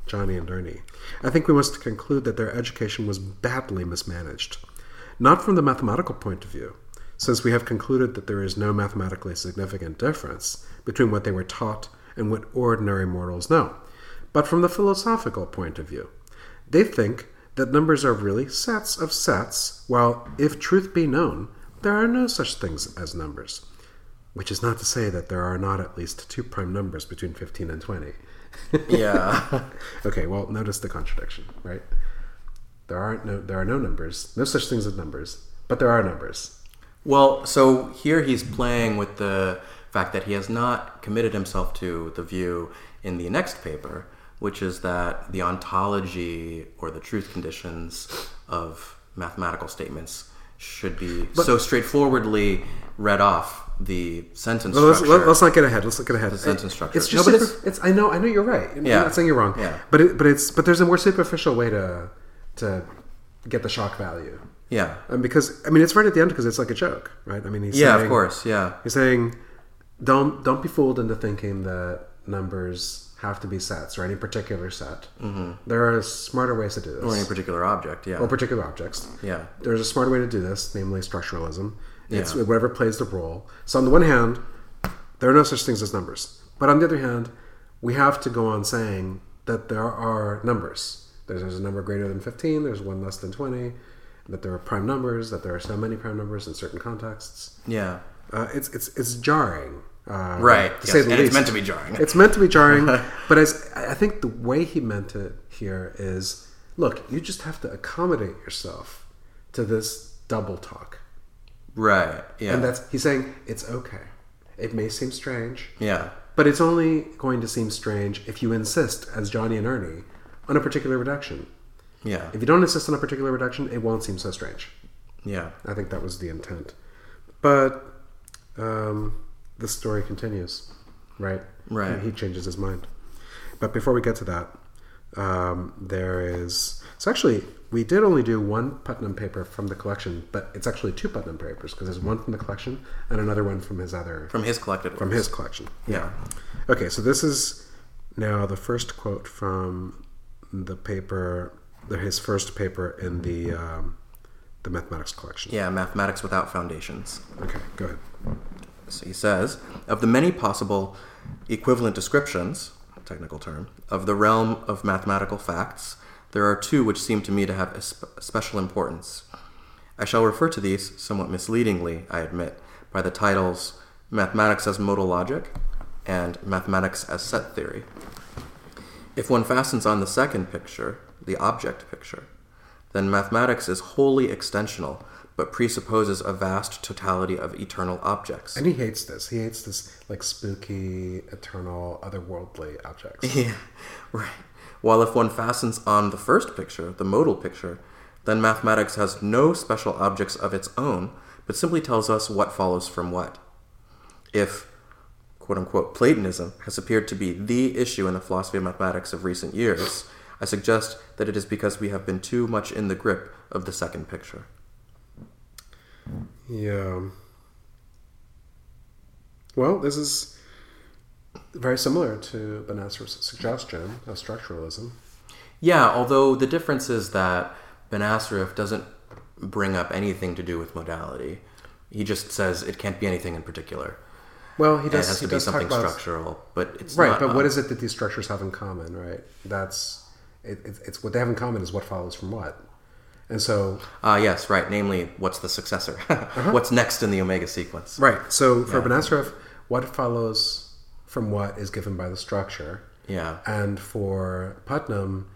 Johnny and Ernie, I think we must conclude that their education was badly mismanaged. Not from the mathematical point of view, since we have concluded that there is no mathematically significant difference between what they were taught and what ordinary mortals know, but from the philosophical point of view. They think that numbers are really sets of sets, while, if truth be known, there are no such things as numbers. Which is not to say that there are not at least two prime numbers between 15 and 20. Yeah. okay, well, notice the contradiction, right? There aren't no there are no numbers, no such things as numbers, but there are numbers. Well, so here he's playing with the fact that he has not committed himself to the view in the next paper, which is that the ontology or the truth conditions of mathematical statements should be so straightforwardly read off the sentence Well, let's, structure. let, us not get ahead. Let's not get ahead. The sentence structure. It's just No, but super- it's, I know I know you're right. I'm Yeah. not saying you're wrong. Yeah. But it, but it's but there's a more superficial way to to get the shock value. Yeah. And because I mean it's right at the end because it's like a joke, right? I mean he's Yeah, saying, of course. Yeah. He's saying don't don't be fooled into thinking that numbers have to be sets or any particular set. Mm-hmm. There are smarter ways to do this. Or any particular object. Yeah. or particular objects. Yeah. There's a smarter way to do this, namely structuralism. It's Yeah. whatever plays the role. So on the one hand, there are no such things as numbers. But on the other hand, we have to go on saying that there are numbers. There's, there's a number greater than 15, there's one less than 20, that there are prime numbers, that there are so many prime numbers in certain contexts. Yeah. Uh, it's, it's, it's jarring. Uh, Right. To yes, say the and least. it's meant to be jarring. It's meant to be jarring, but as I think the way he meant it here is, look, you just have to accommodate yourself to this double talk, right. Yeah. and that's he's saying it's okay. It may seem strange, yeah. but it's only going to seem strange if you insist, as Johnny and Ernie, on a particular reduction. Yeah. If you don't insist on a particular reduction, it won't seem so strange. Yeah. I think that was the intent. But um, the story continues, right? Right. And he changes his mind. But before we get to that, um, there is. So actually, we did only do one Putnam paper from the collection, but it's actually two Putnam papers because there's one from the collection and another one from his other From his collected from works. his collection. Yeah. Okay, so this is now the first quote from the paper, his first paper in the um, the mathematics collection. Yeah, Mathematics Without Foundations. Okay, go ahead. So he says, of the many possible equivalent descriptions, technical term, of the realm of mathematical facts, there are two which seem to me to have special importance. I shall refer to these, somewhat misleadingly, I admit, by the titles Mathematics as Modal Logic and Mathematics as Set Theory. If one fastens on the second picture, the object picture, then mathematics is wholly extensional, but presupposes a vast totality of eternal objects. And he hates this. He hates this like spooky, eternal, otherworldly objects. Yeah, right. While if one fastens on the first picture, the modal picture, then mathematics has no special objects of its own, but simply tells us what follows from what. If, quote unquote, Platonism has appeared to be the issue in the philosophy of mathematics of recent years, I suggest that it is because we have been too much in the grip of the second picture. Yeah. Well, this is very similar to Benacerraf's suggestion of structuralism. Yeah, although the difference is that Benacerraf doesn't bring up anything to do with modality. He just says it can't be anything in particular. Well, he And does. it has to be something about structural, but it's right. But what um, is it that these structures have in common? Right. That's it, it's, it's what they have in common is what follows from what. And so, Ah, yes, right. Namely, what's the successor? What's next in the omega sequence? right. So for Benacerraf, what follows from what is given by the structure. Yeah. And for Putnam,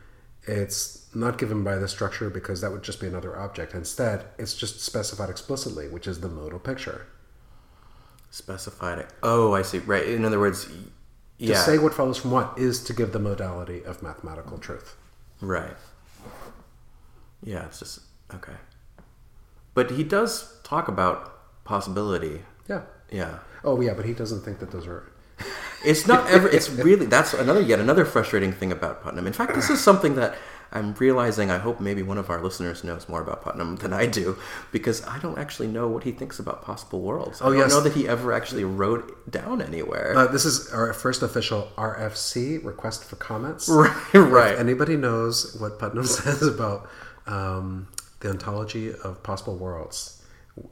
it's not given by the structure because that would just be another object. Instead, it's just specified explicitly, which is the modal picture. Specified. Oh, I see. Right. In other words, To yeah. say what follows from what is to give the modality of mathematical truth. Right. Yeah, it's just okay. But he does talk about possibility. Yeah. Yeah. Oh, yeah, but he doesn't think that those are. It's not ever. It's really that's another yet another frustrating thing about Putnam. In fact, this is something that I'm realizing. I hope maybe one of our listeners knows more about Putnam than I do, because I don't actually know what he thinks about possible worlds. I Oh, don't yes. know that he ever actually wrote down anywhere. Uh, this is our first official RFC request for comments. right. Right. If anybody knows what Putnam says about um, the ontology of possible worlds,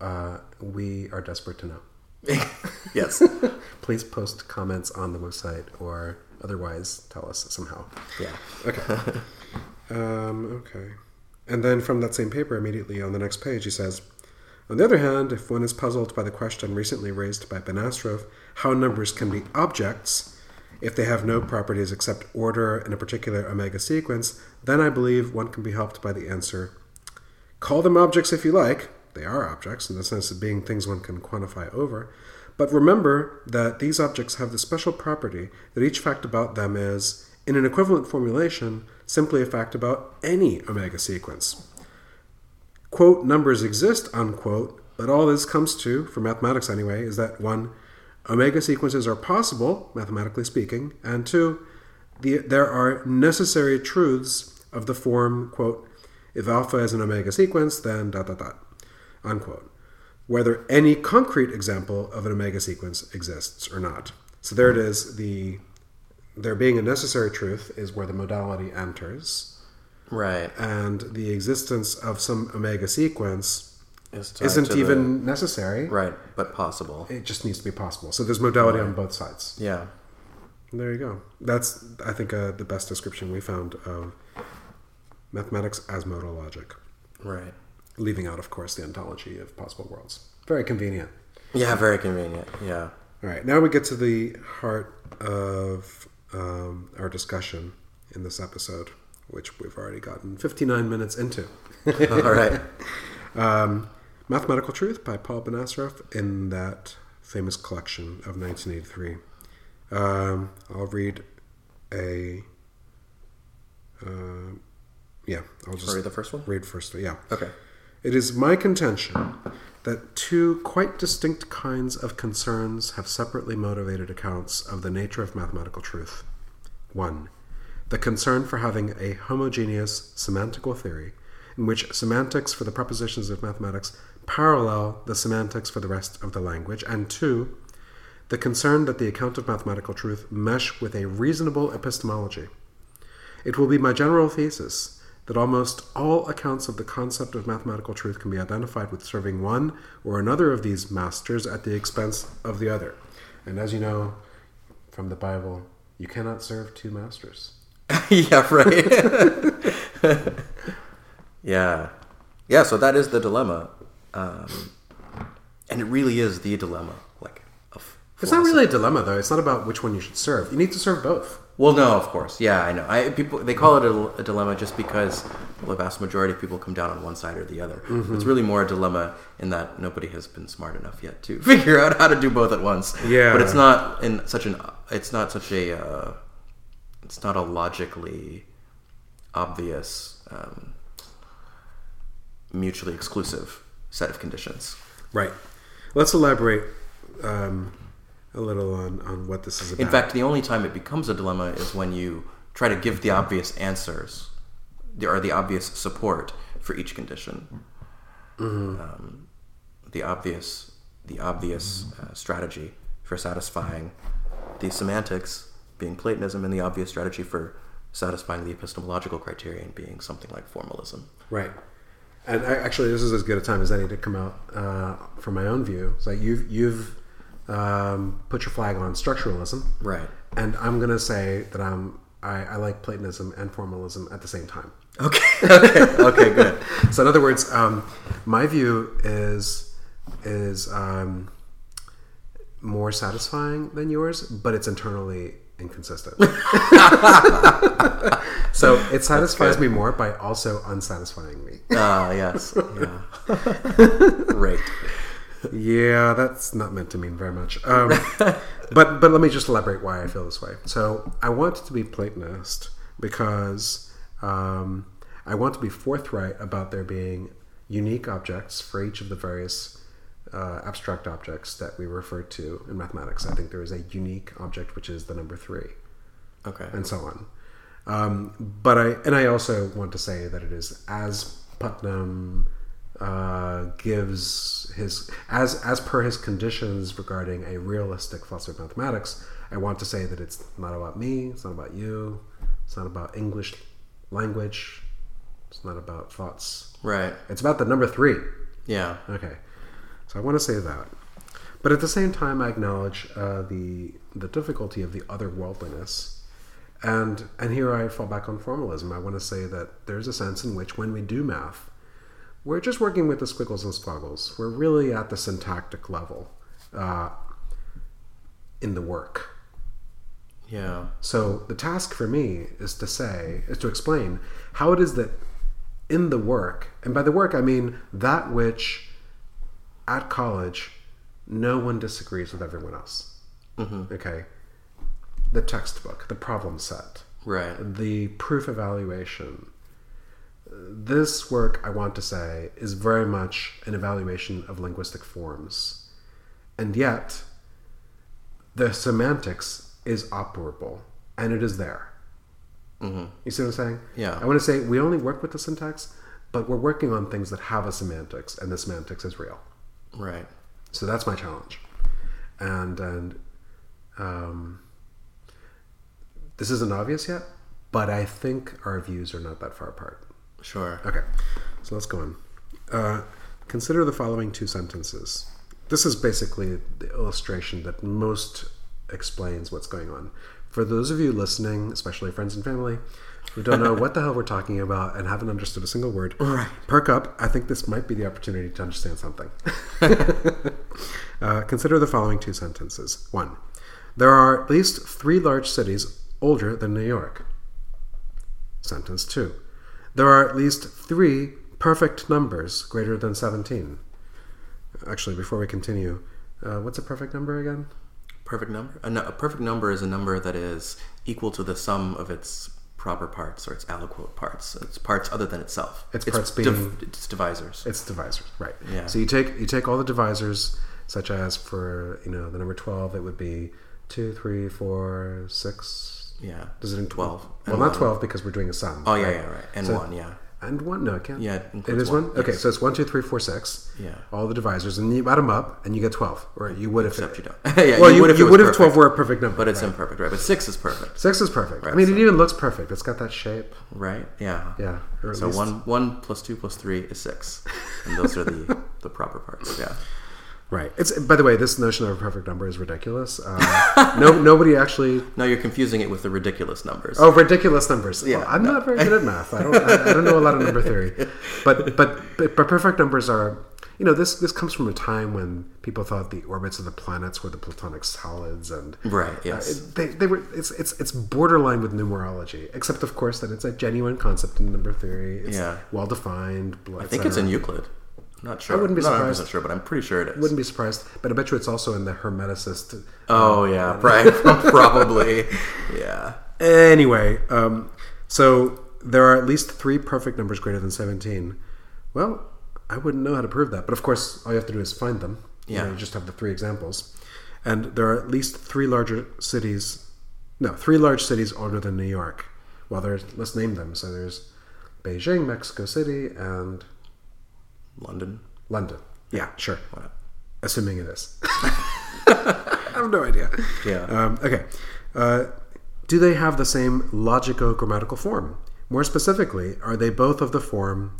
uh, we are desperate to know. yes. Please post comments on the website or otherwise tell us somehow. Yeah. Okay. Um, okay. And then from that same paper, immediately on the next page, he says, On the other hand, if one is puzzled by the question recently raised by Benacerraf, how numbers can be objects if they have no properties except order in a particular omega sequence, then I believe one can be helped by the answer Call them objects if you like. They are objects in the sense of being things one can quantify over. But remember that these objects have the special property that each fact about them is, in an equivalent formulation, simply a fact about any omega sequence. Quote, numbers exist, unquote, but all this comes to, for mathematics anyway, is that one, omega sequences are possible, mathematically speaking, and two, the, there are necessary truths of the form, quote, if alpha is an omega sequence, then dot dot dot, unquote. Whether any concrete example of an omega sequence exists or not. So there it is. The there being a necessary truth is where the modality enters, Right. and the existence of some omega sequence isn't to the- even necessary. right, but possible. It just needs to be possible. So there's modality on both sides. Yeah. There you go. That's I think uh, the best description we found of mathematics as modal logic, Right. leaving out, of course, the ontology of possible worlds. Very convenient. Yeah. Very convenient. Yeah. All right, now we get to the heart of um, our discussion in this episode, which we've already gotten 59 minutes into. All right. Um, Mathematical Truth by Paul Benacerraf in that famous collection of 1983. Um, I'll read a. Uh, yeah, I'll just Read the first one? read first. Yeah. Okay. It is my contention that two quite distinct kinds of concerns have separately motivated accounts of the nature of mathematical truth. One, the concern for having a homogeneous semantical theory in which semantics for the propositions of mathematics parallel the semantics for the rest of the language, and two, the concern that the account of mathematical truth mesh with a reasonable epistemology. It will be my general thesis that almost all accounts of the concept of mathematical truth can be identified with serving one or another of these masters at the expense of the other. And as you know from the Bible, you cannot serve two masters. yeah, right. yeah, yeah. So that is the dilemma, um, and it really is the dilemma. Like, of It's not really a dilemma, though. It's not about which one you should serve. You need to serve both. Well, no, of course, yeah, I know. I people they call it a, a dilemma just because the vast majority of people come down on one side or the other. Mm-hmm. It's really more a dilemma in that nobody has been smart enough yet to figure out how to do both at once. Yeah. but it's not in such an. It's not such a. Uh, it's not a logically obvious, um, mutually exclusive set of conditions. Right. Let's elaborate um, a little on, on what this is about. In fact, the only time it becomes a dilemma is when you try to give the obvious answers or the obvious support for each condition. Um, the obvious, the obvious uh, strategy for satisfying the semantics being Platonism, and the obvious strategy for satisfying the epistemological criterion being something like formalism. Right. And I, actually, this is as good a time as any to come out uh, from my own view. It's like you've you've um, put your flag on structuralism, Right. and I'm going to say that I'm I, I like Platonism and formalism at the same time. Okay. okay. Okay. Good. So, in other words, um, my view is is um, more satisfying than yours, but it's internally inconsistent. so it satisfies me more by also unsatisfying me. Ah, yes. Yeah. Right. Yeah, that's not meant to mean very much. Um, but but let me just elaborate why I feel this way. So I want to be Platonist because um, I want to be forthright about there being unique objects for each of the various uh, abstract objects that we refer to in mathematics. I think there is a unique object which is the number three Okay. and so on. Um, but I and I also want to say that it is as Putnam uh, gives his as as per his conditions regarding a realistic philosophy of mathematics. I want to say that it's not about me. It's not about you. It's not about English language. It's not about thoughts. Right. It's about the number three. Yeah. Okay, so I want to say that, but at the same time, I acknowledge uh, the the difficulty of the otherworldliness, and and here I fall back on formalism. I want to say that there's a sense in which when we do math, we're just working with the squiggles and squaggles. We're really at the syntactic level uh, in the work. Yeah. So the task for me is to say, is to explain how it is that in the work, and by the work I mean that which at college no one disagrees with everyone else. Mm-hmm. Okay? The textbook, the problem set, Right. the proof evaluation. This work, I want to say, is very much an evaluation of linguistic forms. And yet, the semantics is operable, and it is there. Mm-hmm. You see what I'm saying? Yeah. I want to say we only work with the syntax, but we're working on things that have a semantics, and the semantics is real. Right. So that's my challenge, and and um, this isn't obvious yet, but I think our views are not that far apart. Sure. Okay, so let's go on. Uh, consider the following two sentences. This is basically the illustration that most explains what's going on. For those of you listening, especially friends and family, who don't know what the hell we're talking about and haven't understood a single word, Right. perk up. I think this might be the opportunity to understand something. uh, consider the following two sentences. One, there are at least three large cities older than New York. Sentence two, there are at least three perfect numbers greater than 17. Actually, before we continue, uh, what's a perfect number again? Perfect number. A, perfect number is a number that is equal to the sum of its proper parts or its aliquot parts. It's parts other than itself. Its parts div- being- it's divisors. It's divisors, right? Yeah. So you take you take all the divisors, such as for you know the number twelve, it would be two, three, four, six. Yeah. Does it in 12 Well, not twelve because we're doing a sum. Oh yeah, right? yeah, right. And So- one, yeah. And one? No, it can't. Yeah, it it is one. one, Okay, yes. so it's one, two, three, four, six. Yeah. All the divisors, and you add them up, and you get twelve. Or you would if Except it, you don't. yeah, well, you, you would if twelve were a perfect number, but it's right. imperfect, right? But six is perfect, six is perfect. Right, I mean, so- it even looks perfect. It's got that shape. right? Yeah. Yeah. So least- one one plus two plus three is six, and those are the the proper parts. Yeah. Right. It's by the way, this notion of a perfect number is ridiculous. Uh, no, nobody actually. No, you're confusing it with the ridiculous numbers. Oh, ridiculous numbers. Yeah, Well, I'm no. not very good at math. I don't. I, I don't know a lot of number theory, but, but but but perfect numbers are. You know, this this comes from a time when people thought the orbits of the planets were the platonic solids, and Right. uh, Yes. it- they, they were. It's it's it's borderline with numerology, except of course that it's a genuine concept in number theory. It's Yeah. well defined. I think it's in Euclid. Not sure. I wouldn't be I'm not surprised. 100% sure, but I'm pretty sure it is. Wouldn't be surprised, but I bet you it's also in the Hermeticist. oh yeah, right. Probably. Yeah. Anyway, um, so there are at least three perfect numbers greater than 17. Well, I wouldn't know how to prove that, but of course, all you have to do is find them. You know, Yeah. You just have the three examples. And there are at least three larger cities, no, three large cities older than New York. Well, there's, let's name them. So there's Beijing, Mexico City, and London. London. Yeah, sure. What? Assuming it is. I have no idea. Yeah. Um, okay. Uh, do they have the same logico grammatical form? More specifically, are they both of the form?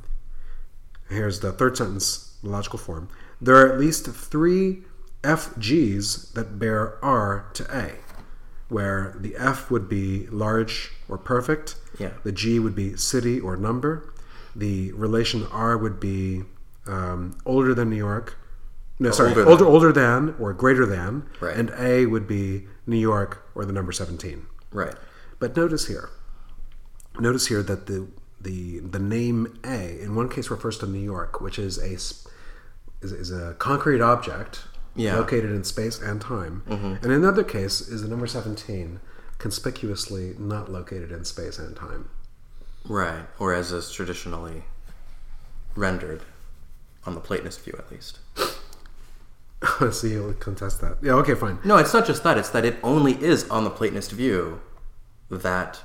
Here's the third sentence, the logical form. There are at least three FGs that bear R to A, where the F would be large or perfect, Yeah. the G would be city or number, the relation R would be um, older than New York. No, sorry, older older, than. older than or greater than, Right. and A would be New York or the number 17. Right. But notice here, notice here that the the the name A in one case refers to New York, which is a is, is a concrete object Yeah. Mm-hmm. located in space and time, and in another case is the number 17 conspicuously not located in space and time. Right. Or as is traditionally rendered on the Platonist view, at least. so you'll contest that? Yeah. Okay. Fine. No, it's not just that. It's that it only is on the Platonist view that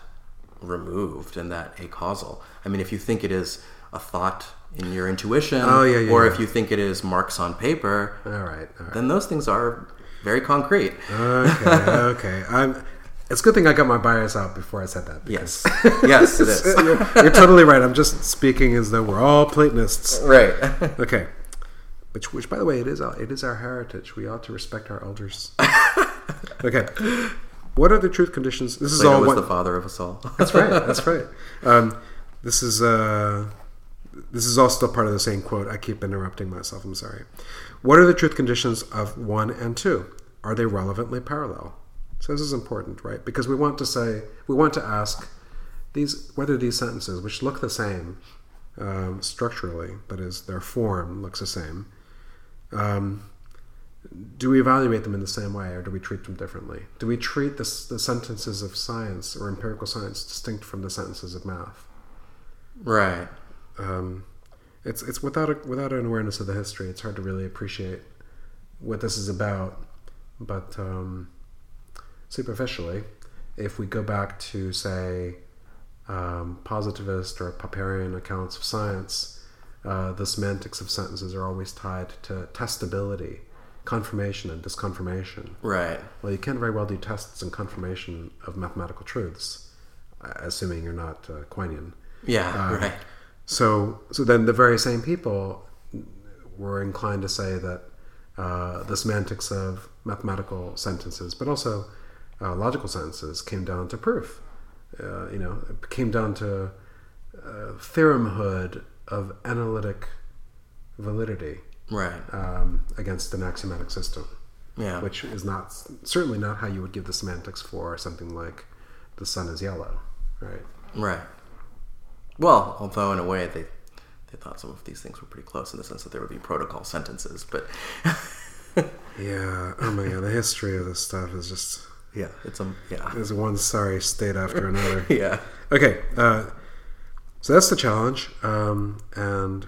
removed and that a causal. I mean, if you think it is a thought in your intuition, Oh, yeah, yeah, or yeah. if you think it is marks on paper, All right. All right. then those things are very concrete. Okay. okay. I'm. It's a good thing I got my bias out before I said that. Yes. yes, it is. you're, you're totally right. I'm just speaking as though we're all Platonists. right. Okay. Which, which, by the way, it is our, it is our heritage. We ought to respect our elders. okay. What are the truth conditions? This is Plato all was one. the father of us all. That's right. That's right. Um, this is uh, this is all still part of the same quote. I keep interrupting myself. I'm sorry. What are the truth conditions of one and two? Are they relevantly parallel? So this is important, right? Because we want to say we want to ask these whether these sentences, which look the same um, structurally, that is, their form looks the same. Um, do we evaluate them in the same way or do we treat them differently? Do we treat the, the sentences of science or empirical science distinct from the sentences of math? right. Um, it's it's without a, without an awareness of the history, it's hard to really appreciate what this is about. But um, superficially, if we go back to say um, positivist or Popperian accounts of science, uh, the semantics of sentences are always tied to testability, confirmation, and disconfirmation. Right. Well, you can't very well do tests and confirmation of mathematical truths, uh, assuming you're not uh, Quinean. Yeah. Uh, right. So, so then the very same people were inclined to say that uh, the semantics of mathematical sentences, but also uh, logical sentences, came down to proof. Uh, you know, it came down to uh, theoremhood of analytic validity Right. um, against an axiomatic system, Yeah. which is not certainly not how you would give the semantics for something like the sun is yellow, right? Right. Well, although in a way they they thought some of these things were pretty close in the sense that there would be protocol sentences, but Yeah. Oh my god, the history of this stuff is just Yeah, it's a yeah. There's one sorry state after another. Yeah. Okay, uh, so that's the challenge, um, and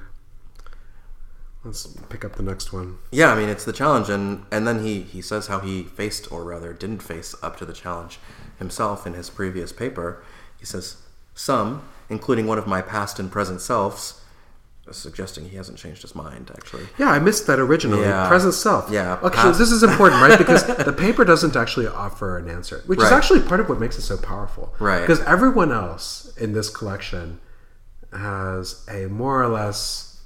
let's pick up the next one. Yeah, I mean it's the challenge, and and then he he says how he faced, or rather didn't face, up to the challenge himself in his previous paper. He says some, including one of my past and present selves, Uh, suggesting he hasn't changed his mind. Actually, Yeah, I missed that originally. Yeah. Present self. Yeah, Okay, so this is important, right? Because the paper doesn't actually offer an answer, which is actually part of what makes it so powerful. Right. Because everyone else in this collection has a more or less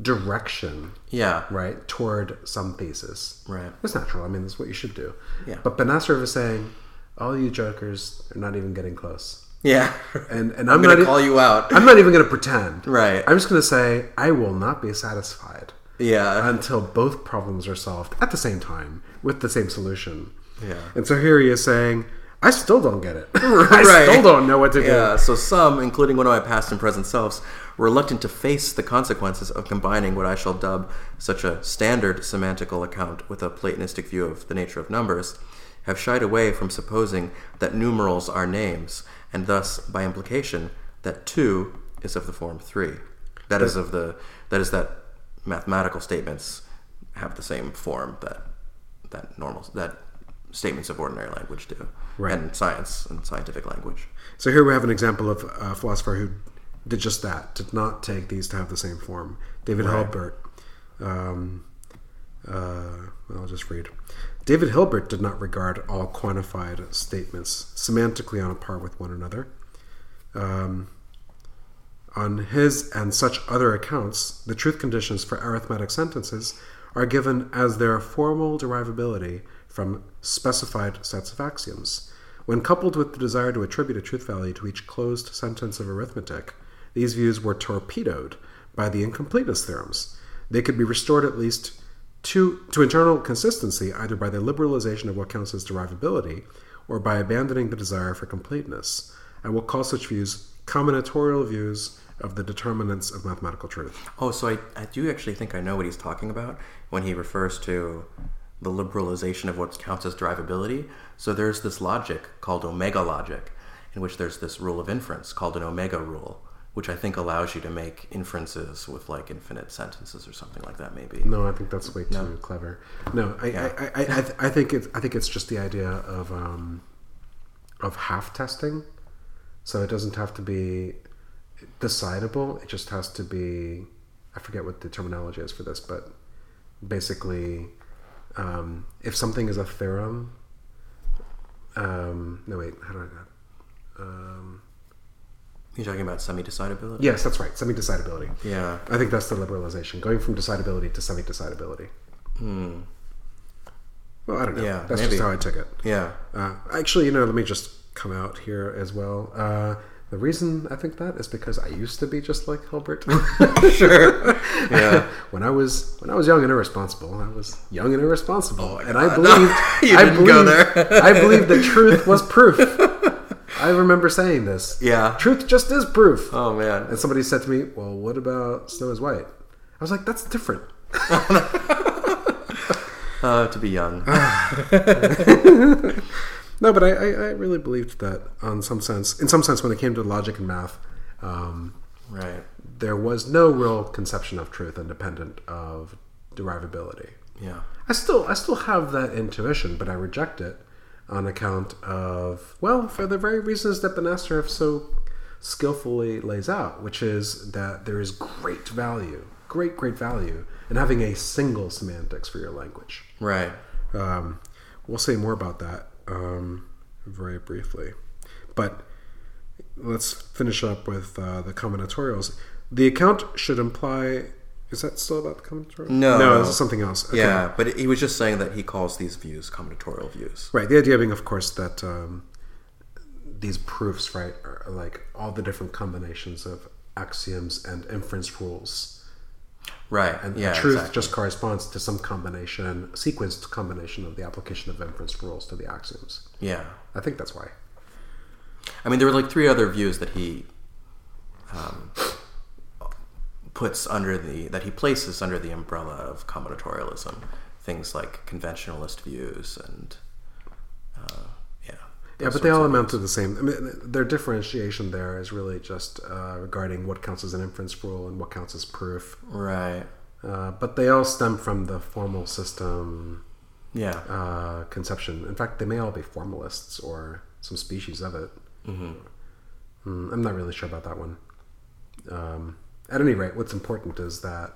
direction, yeah, right, toward some thesis. right, It's natural. I mean, that's what you should do. Yeah. But Benacerraf is saying, all you jokers are not even getting close. Yeah. And and I'm I'm, gonna not e- call you out. I'm not even going to pretend. Right. I'm just going to say I will not be satisfied Yeah, until both problems are solved at the same time with the same solution. yeah. And so here he is saying, I still don't get it. I Right. still don't know what to do. Yeah, so some, including one of my past and present selves, reluctant to face the consequences of combining what I shall dub such a standard semantical account with a Platonistic view of the nature of numbers, have shied away from supposing that numerals are names, and thus, by implication, that two is of the form three. That is of the that is that mathematical statements have the same form that that normal that statements of ordinary language do, Right. and science and scientific language. So here we have an example of a philosopher who did just that, did not take these to have the same form. David Right. Um, uh, I'll just read. David Hilbert did not regard all quantified statements semantically on a par with one another. Um, on his and such other accounts, the truth conditions for arithmetic sentences are given as their formal derivability from specified sets of axioms. When coupled with the desire to attribute a truth value to each closed sentence of arithmetic, these views were torpedoed by the incompleteness theorems. They could be restored at least to, to internal consistency either by the liberalization of what counts as derivability or by abandoning the desire for completeness. I will call such views combinatorial views of the determinants of mathematical truth. Oh, so I, I do actually think I know what he's talking about when he refers to the liberalization of what counts as derivability. So there's this logic called omega logic, in which there's this rule of inference called an omega rule, which I think allows you to make inferences with like infinite sentences or something like that, maybe. No, I think that's way too clever. No, I, Yeah. I, I, I, I think it's I think it's just the idea of um, of half testing. So it doesn't have to be decidable. It just has to be. I forget what the terminology is for this, but basically, um, if something is a theorem. Um, no wait, how do I? Um, You're talking about semi-decidability? yes, that's right. Semi-decidability. Yeah. I think that's the liberalization, going from decidability to semi-decidability. Hmm. Well, I don't know. Yeah, that's maybe. just how I took it. Yeah. Uh, actually, you know, let me just come out here as well. Uh, the reason I think that is because I used to be just like Hilbert. Sure. Yeah. when I was when I was young and irresponsible, I was young and irresponsible, Oh and I believed You I didn't believed, go there. I believed that truth was proof. I remember saying this. Yeah. Truth just is proof. Oh man. And somebody said to me, "Well, what about Snow is White?" I was like, "That's different." Uh, to be young. No, but I, I, I really believed that on some sense, in some sense, when it came to logic and math, um, right. there was no real conception of truth independent of derivability. Yeah. I still I still have that intuition, but I reject it on account of well, for the very reasons that Benacerraf so skillfully lays out, which is that there is great value, great great value in having a single semantics for your language. Right. Um, we'll say more about that um, very briefly. But let's finish up with uh, the combinatorials. The account should imply. Is that still about the combinatorial? No. No, this is something else. Okay. Yeah, but he was just saying that he calls these views combinatorial views. Right. The idea being, of course, that um, these proofs, right, are like all the different combinations of axioms and inference rules. Right. And yeah. truth exactly. just corresponds to some combination, sequenced combination of the application of inference rules to the axioms. Yeah. I think that's why. I mean, there were like three other views that he um, puts under the that he places under the umbrella of combinatorialism. Things like conventionalist views and um, Yeah, those but they all amount to the same. I mean, their differentiation there is really just uh, regarding what counts as an inference rule and what counts as proof. right. Uh, but they all stem from the formal system Yeah. uh, conception. In fact, they may all be formalists or some species of it. hmm Mm, I'm not really sure about that one. Um, at any rate, what's important is that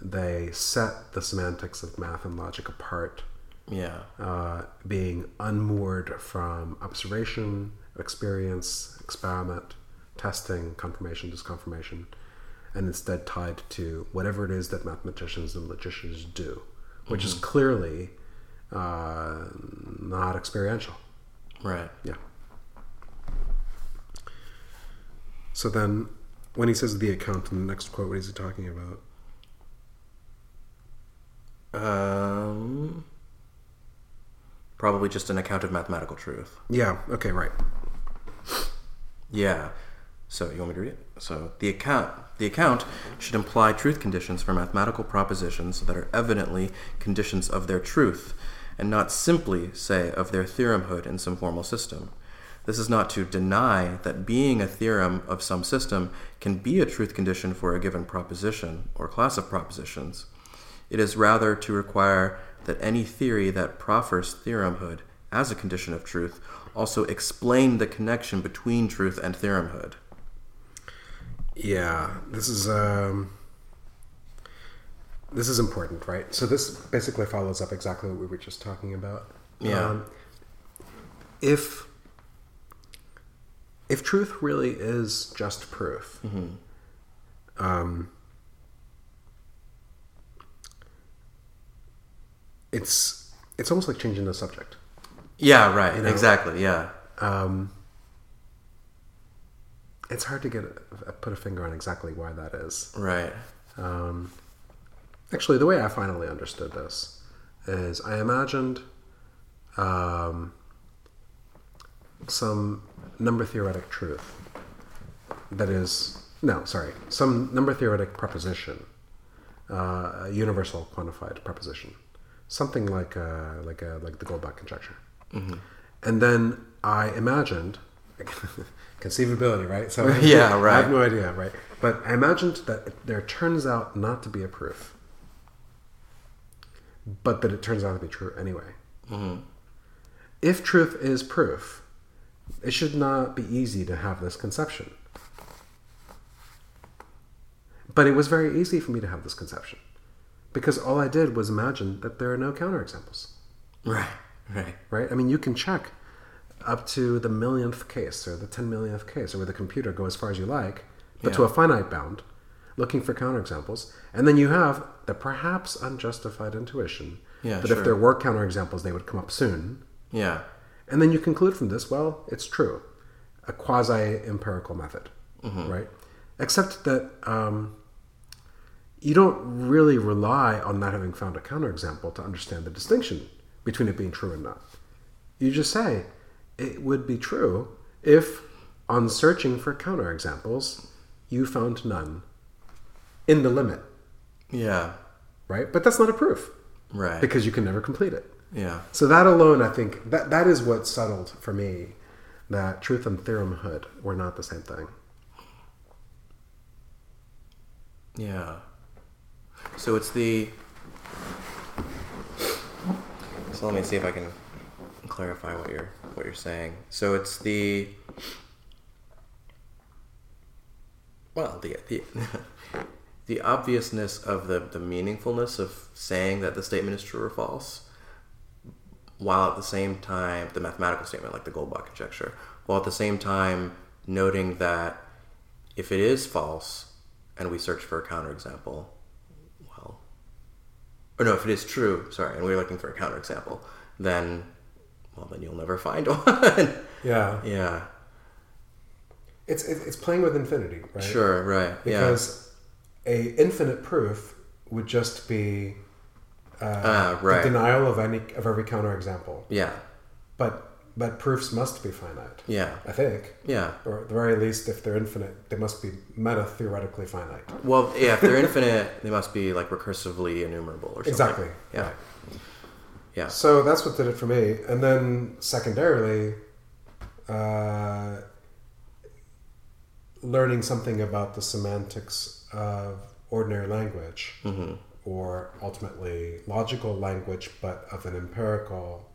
they set the semantics of math and logic apart, Yeah. uh, being unmoored from observation, experience, experiment, testing, confirmation, disconfirmation, and instead tied to whatever it is that mathematicians and logicians do, which is clearly uh, not experiential. Right. Yeah. So then, when he says the account in the next quote, what is he talking about? Um. Probably just an account of mathematical truth. Yeah. Okay. Right. Yeah. So you want me to read it? So the account the account should imply truth conditions for mathematical propositions that are evidently conditions of their truth, and not simply say of their theoremhood in some formal system. This is not to deny that being a theorem of some system can be a truth condition for a given proposition or class of propositions. It is rather to require that any theory that proffers theoremhood as a condition of truth also explain the connection between truth and theoremhood. Yeah. This is um, this is important, right? So this basically follows up exactly what we were just talking about. Yeah. Um, if if truth really is just proof, um, it's it's almost like changing the subject. Yeah, right. You know- exactly. Yeah. Um, it's hard to get a, put a finger on exactly why that is. Right. Um, actually, the way I finally understood this is I imagined um, some number theoretic truth that is no, sorry, some number theoretic proposition, uh, a universal quantified proposition, something like a, like a, like the Goldbach conjecture, mm-hmm. and then I imagined. Conceivability, right? So Yeah, right. I have no idea, right? But I imagined that there turns out not to be a proof, but that it turns out to be true anyway. Mm-hmm. If truth is proof, it should not be easy to have this conception. But it was very easy for me to have this conception because all I did was imagine that there are no counterexamples, Right. Right. right? I mean, you can check up to the millionth case or the 10 millionth case or with the computer go as far as you like, but to a finite bound, looking for counterexamples. And then you have the perhaps unjustified intuition Yeah, that if there were counterexamples, they would come up soon. Yeah. And then you conclude from this, well, it's true. A quasi empirical method, right? Except that um, you don't really rely on not having found a counterexample to understand the distinction between it being true and not. You just say it would be true if, on searching for counterexamples, you found none in the limit, Yeah. right? But that's not a proof Right. because you can never complete it. Yeah. So that alone, I think that that is what settled for me that truth and theoremhood were not the same thing. Yeah. So it's the. So let me see if I can clarify what you're what you're saying. So it's the. Well, the the the obviousness of the the meaningfulness of saying that the statement is true or false, while at the same time the mathematical statement like the Goldbach conjecture, while at the same time noting that if it is false and we search for a counterexample, well, or no, if it is true, sorry, and we're looking for a counterexample, then, well, then you'll never find one. Yeah, yeah, it's it's playing with infinity, right? sure, right, Because a infinite proof would just be uh, Ah, right. the denial of any of every counterexample. yeah, But but proofs must be finite. yeah, I think, yeah. or at the very least, if they're infinite, they must be meta theoretically finite. Well, yeah, if they're infinite, they must be like recursively enumerable or something. Exactly. Yeah. Yeah. So that's what did it for me. And then secondarily, uh, learning something about the semantics of ordinary language, or ultimately logical language, but of an empirical,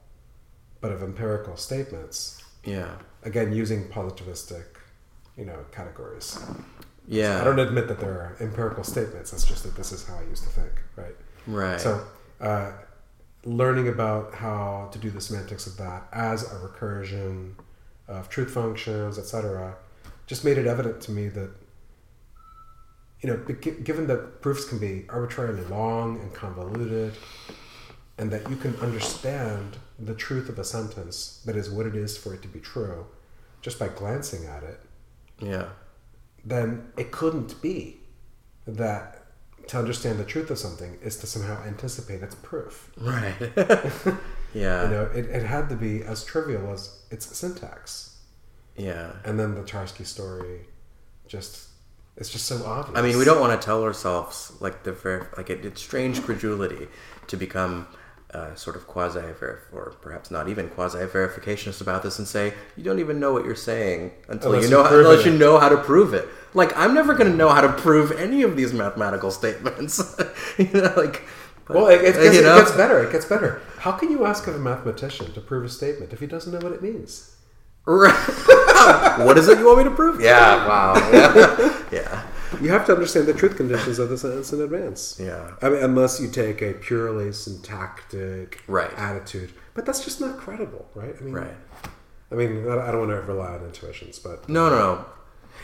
but of empirical statements. Yeah. Again, using positivistic, you know, categories. Yeah. I don't admit that there are empirical statements. It's just that this is how I used to think, right? Right. So, uh, learning about how to do the semantics of that as a recursion of truth functions, etc., just made it evident to me that, you know, given that proofs can be arbitrarily long and convoluted, and that you can understand the truth of a sentence, that is, what it is for it to be true, just by glancing at it, yeah. then it couldn't be that to understand the truth of something is to somehow anticipate its proof. Right. yeah. You know, it, it had to be as trivial as its syntax. yeah. And then the Tarski story just it's just so obvious. I mean, we don't want to tell ourselves like the ver- like it, it's strange credulity to become uh, sort of quasi or perhaps not even quasi verificationist about this and say you don't even know what you're saying until Unless you you know prove unless it. you know how to prove it. Like I'm never going to know how to prove any of these mathematical statements. you know, like but, Well, it, it, gets, you it gets better. It gets better. How can you ask of a mathematician to prove a statement if he doesn't know what it means? Right. what is it you want me to prove? Yeah. Wow. Yeah. yeah. You have to understand the truth conditions of the sentence in advance. Yeah. I mean, unless you take a purely syntactic Right. attitude, but that's just not credible, right? I mean, Right. I mean, I don't want to rely on intuitions, but No, no, no.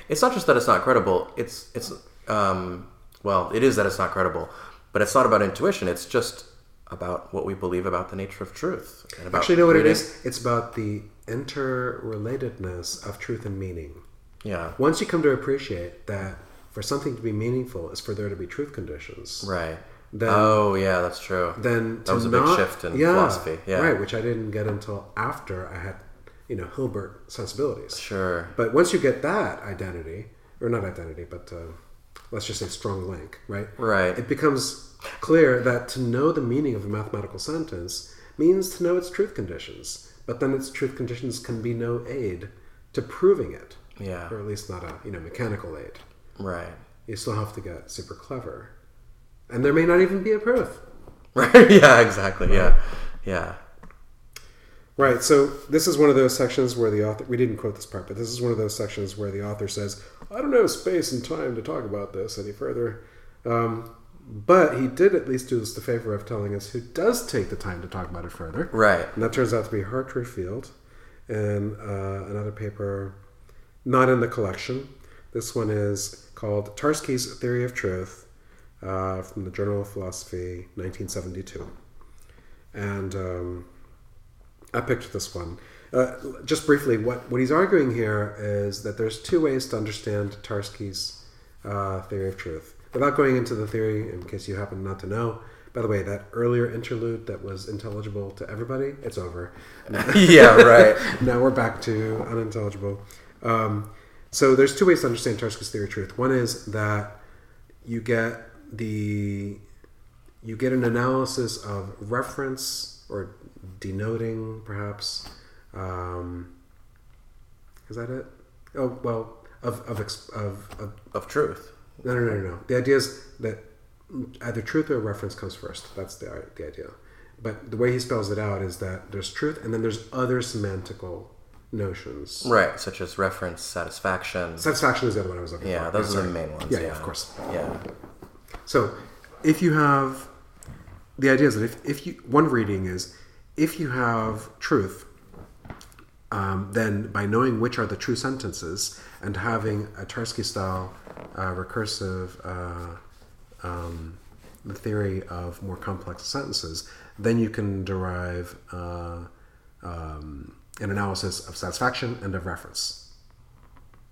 It's not just that it's not credible. It's it's um well, it is that it's not credible, but it's not about intuition. It's just about what we believe about the nature of truth. And about actually, you know what it is? It's about the interrelatedness of truth and meaning. Yeah. Once you come to appreciate that for something to be meaningful is for there to be truth conditions, Right. Then- oh, yeah, that's true. then That was a big shift in yeah, philosophy. Yeah. right, which I didn't get until after I had, you know, Hilbert sensibilities. Sure. But once you get that identity, or not identity, but uh, let's just say strong link, right? Right. It becomes clear that to know the meaning of a mathematical sentence means to know its truth conditions. But then its truth conditions can be no aid to proving it, Yeah. or at least not a you know mechanical aid. Right. You still have to get super clever, and there may not even be a proof. Right. yeah, exactly. Yeah. Yeah. Right. So this is one of those sections where the author we didn't quote this part, but this is one of those sections where the author says, "I don't have space and time to talk about this any further." Um, but he did at least do us the favor of telling us who does take the time to talk about it further, Right. and that turns out to be Hartry Field, and uh, another paper not in the collection. This one is called Tarski's Theory of Truth uh, from the Journal of Philosophy, 1972, and. Um, I picked this one. Uh, just briefly, what, what he's arguing here is that there's two ways to understand Tarski's uh, theory of truth. Without going into the theory, in case you happen not to know, by the way, that earlier interlude that was intelligible to everybody, it's over. yeah. Right. now we're back to unintelligible. Um, so there's two ways to understand Tarski's theory of truth. One is that you get the you get an analysis of reference or denoting, perhaps. Um, is that it? Oh well, of of of, of Of truth. No, no, no, no. The idea is that either truth or reference comes first. That's the the idea. But the way he spells it out is that there's truth, and then there's other semantical notions. Right. Such as reference, satisfaction. Satisfaction is the other one I was looking Yeah, for. those are the main ones. Yeah, Yeah, yeah, of course. Yeah. So, if you have the idea is that if, if you one reading is if you have truth, um, then by knowing which are the true sentences and having a Tarski style uh, recursive uh, um, the theory of more complex sentences, then you can derive uh, um, an analysis of satisfaction and of reference.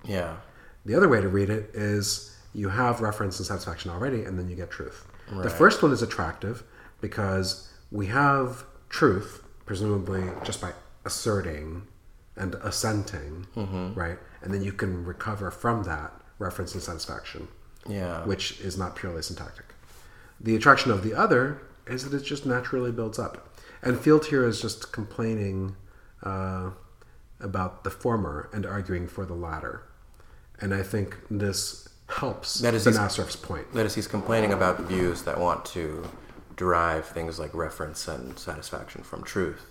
Yeah. The other way to read it is you have reference and satisfaction already, and then you get truth. The first one is attractive because we have truth, presumably just by asserting and assenting, right? And then you can recover from that reference and satisfaction, Yeah. which is not purely syntactic. The attraction of the other is that it just naturally builds up. And Field here is just complaining uh, about the former and arguing for the latter. And I think this helps That is his- point. That is, he's complaining about views that want to derive things like reference and satisfaction from truth.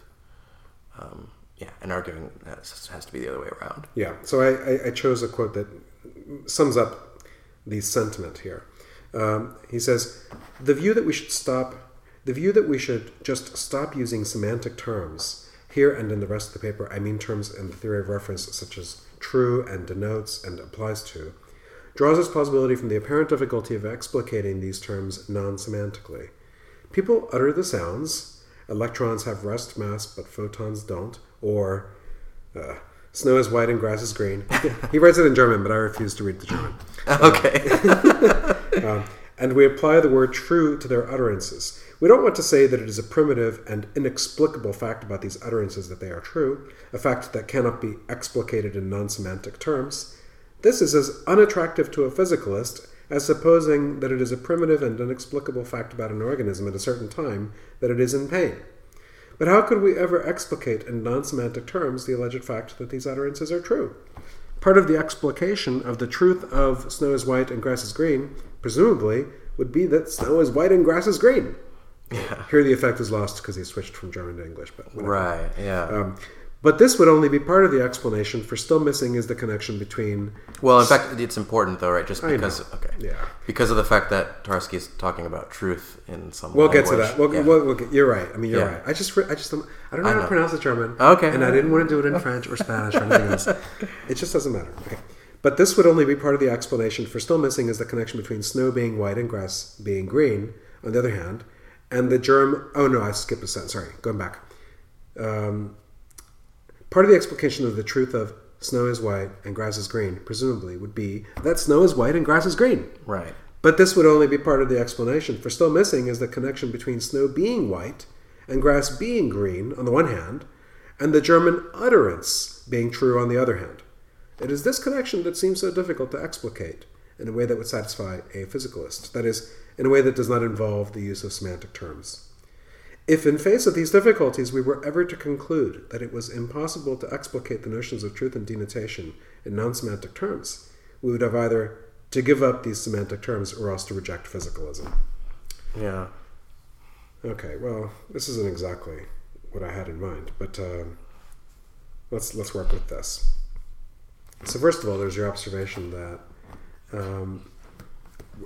Um, yeah, and arguing that has to be the other way around. Yeah. So I, I, I chose a quote that sums up the sentiment here. Um, he says, "The view that we should stop, the view that we should just stop using semantic terms here and in the rest of the paper. I mean terms in the theory of reference such as true and denotes and applies to." Draws its plausibility from the apparent difficulty of explicating these terms non-semantically. People utter the sounds. Electrons have rest mass, but photons don't. Or uh, snow is white and grass is green. he writes it in German, but I refuse to read the German. Okay. Um, and we apply the word true to their utterances. We don't want to say that it is a primitive and inexplicable fact about these utterances that they are true, a fact that cannot be explicated in non semantic terms. This is as unattractive to a physicalist as supposing that it is a primitive and inexplicable fact about an organism at a certain time that it is in pain. But how could we ever explicate in non semantic terms the alleged fact that these utterances are true? Part of the explication of the truth of snow is white and grass is green, presumably, would be that snow is white and grass is green. Yeah. Here the effect is lost because he switched from German to English, but whatever. Right. Yeah. Um, but this would only be part of the explanation, for still missing is the connection between. well, in fact, it's important though, right? Just know. because. Okay. Yeah. Because of the fact that Tarski is talking about truth in some. We'll get to that. We'll, Yeah. we'll, we'll get, you're right. I mean, you're Yeah. right. I just, I just, don't, I don't know I how to pronounce the German. Okay. And I didn't want to do it in French or Spanish or anything else. It just doesn't matter. Okay. But this would only be part of the explanation. For still missing is the connection between snow being white and grass being green. On the other hand, and the germ. Oh no, I skipped a sentence. Sorry, going back. Um, part of the explication of the truth of snow is white and grass is green, presumably, would be that snow is white and grass is green. Right. But this would only be part of the explanation. For still missing is the connection between snow being white and grass being green on the one hand, and the German utterance being true on the other hand. It is this connection that seems so difficult to explicate in a way that would satisfy a physicalist, that is, in a way that does not involve the use of semantic terms. If, in face of these difficulties, we were ever to conclude that it was impossible to explicate the notions of truth and denotation in non semantic terms, we would have either to give up these semantic terms or else to reject physicalism. Yeah. Okay, well, this isn't exactly what I had in mind, but um, let's let's work with this. So first of all, there's your observation that um,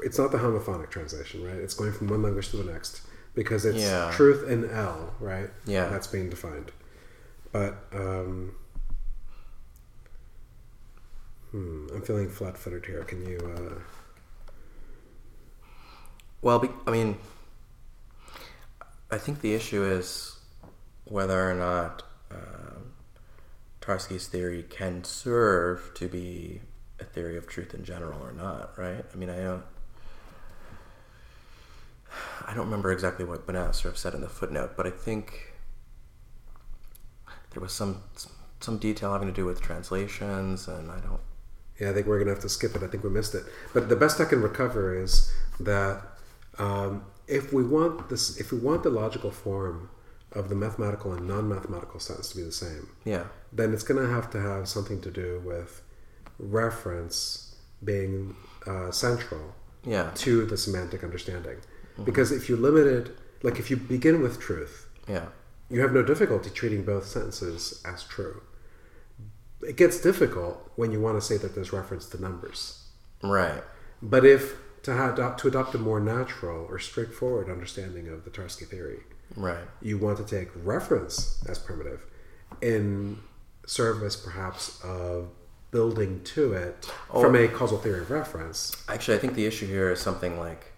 it's not the homophonic translation, right? It's going from one language to the next because it's Yeah. truth in L, right? Yeah. that's being defined. But um, hmm, I'm feeling flat-footed here. Can you? Uh, Well, be, I mean, I think the issue is whether or not uh, Tarski's theory can serve to be a theory of truth in general or not, right? I mean, I don't. I don't remember exactly what of said in the footnote, but I think there was some some detail having to do with translations, and I don't. Yeah, I think we're gonna have to skip it. I think we missed it. But the best I can recover is that um, if we want this, if we want the logical form of the mathematical and non-mathematical sentence to be the same, Yeah, then it's gonna have to have something to do with reference being uh, central yeah, to the semantic understanding. Mm-hmm. Because if you limit it, like if you begin with truth, yeah, you have no difficulty treating both sentences as true. It gets difficult when you want to say that there's reference to numbers. right, But if to, have, to adopt a more natural or straightforward understanding of the Tarski theory, right, you want to take reference as primitive in service perhaps of building to it oh. from a causal theory of reference. Actually, I think the issue here is something like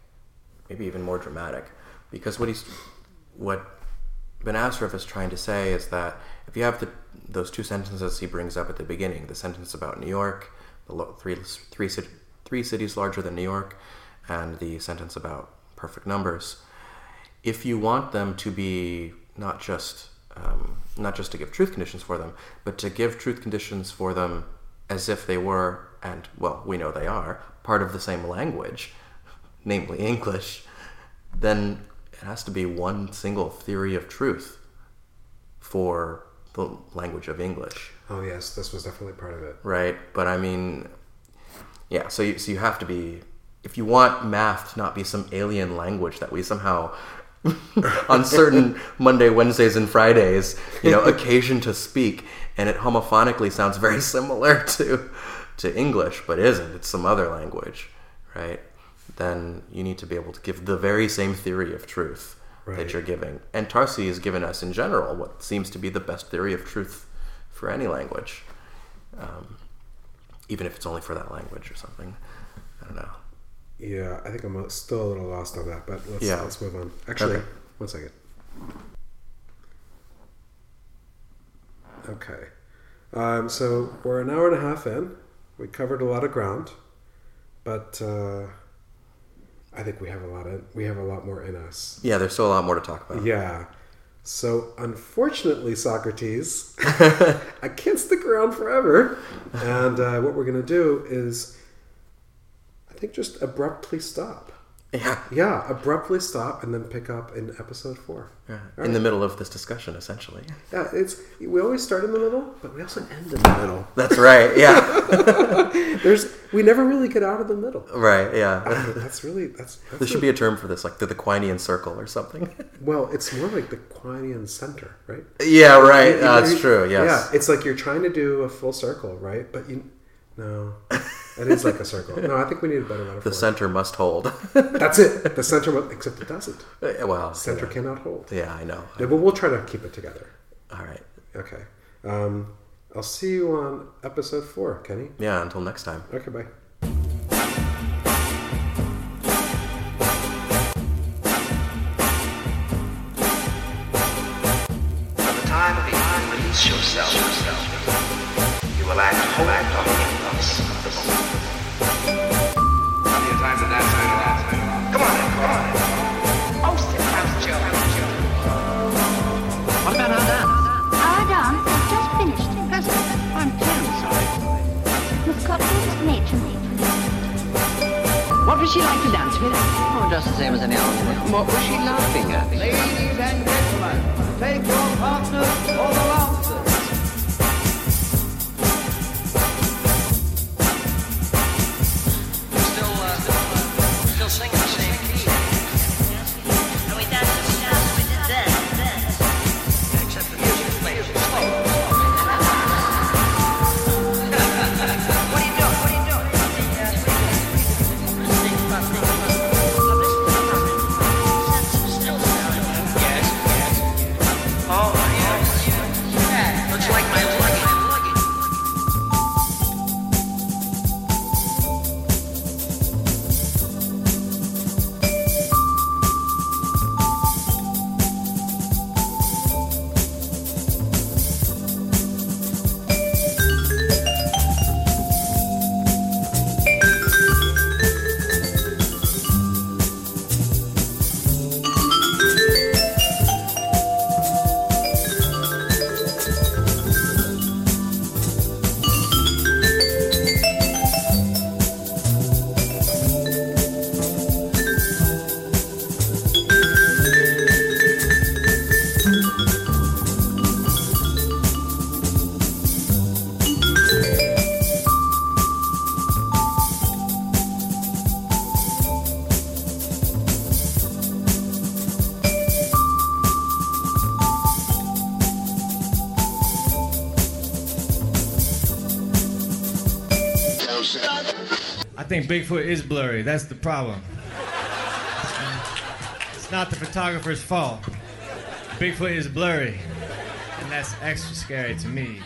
maybe even more dramatic, because what he's what Benacerraf is trying to say is that if you have the, those two sentences he brings up at the beginning, the sentence about New York, the lo- three three three cities larger than New York, and the sentence about perfect numbers, if you want them to be not just um, not just to give truth conditions for them, but to give truth conditions for them as if they were, and well, we know they are part of the same language, namely English, then it has to be one single theory of truth for the language of English. Oh yes, this was definitely part of it. right? But I mean, yeah. So you, so you have to be if you want math to not be some alien language that we somehow on certain Monday, Wednesdays, and Fridays, you know, occasion to speak, and it homophonically sounds very similar to to English, but isn't. It's some other language, right? Then you need to be able to give the very same theory of truth Right. that you're giving. And Tarski has given us in general what seems to be the best theory of truth for any language um, even if it's only for that language or something. I don't know. Yeah, I think I'm still a little lost on that, but let's Yeah. let's move on. Actually, Okay. one second. Okay, um, so we're an hour and a half in. We covered a lot of ground, but uh, I think we have a lot of we have a lot more in us. Yeah, there's still a lot more to talk about. Yeah. So unfortunately, Socrates, I can't stick around forever. And uh, what we're going to do is, I think, just abruptly stop. Yeah. Yeah, abruptly stop and then pick up in episode four. Yeah. In the middle of this discussion, essentially. Yeah, it's we always start in the middle, but we also end in the middle. That's right. Yeah. There's we never really get out of the middle. right. Yeah. That's really that's, that's There should be a term for this, like the, the Quinean circle or something. well, it's more like the Quinean center, right? yeah. Right. You- uh, That's true. Yes. Yeah, it's like you're trying to do a full circle, right? But you, no, it is like a circle. No, I think we need a better metaphor. The center must hold. That's it. The center, mo- except it doesn't. well. Center yeah. cannot hold. Yeah, I know. Yeah, but we'll try to keep it together. All right. Okay. Um, I'll see you on episode four, Kenny. Yeah. Until next time. Okay, bye. What was she like to dance with? Oh, just the same as any other woman. What was she laughing at? Ladies and gentlemen, take your partners for the think Bigfoot is blurry. That's the problem. It's not the photographer's fault. Bigfoot is blurry, and that's extra scary to me.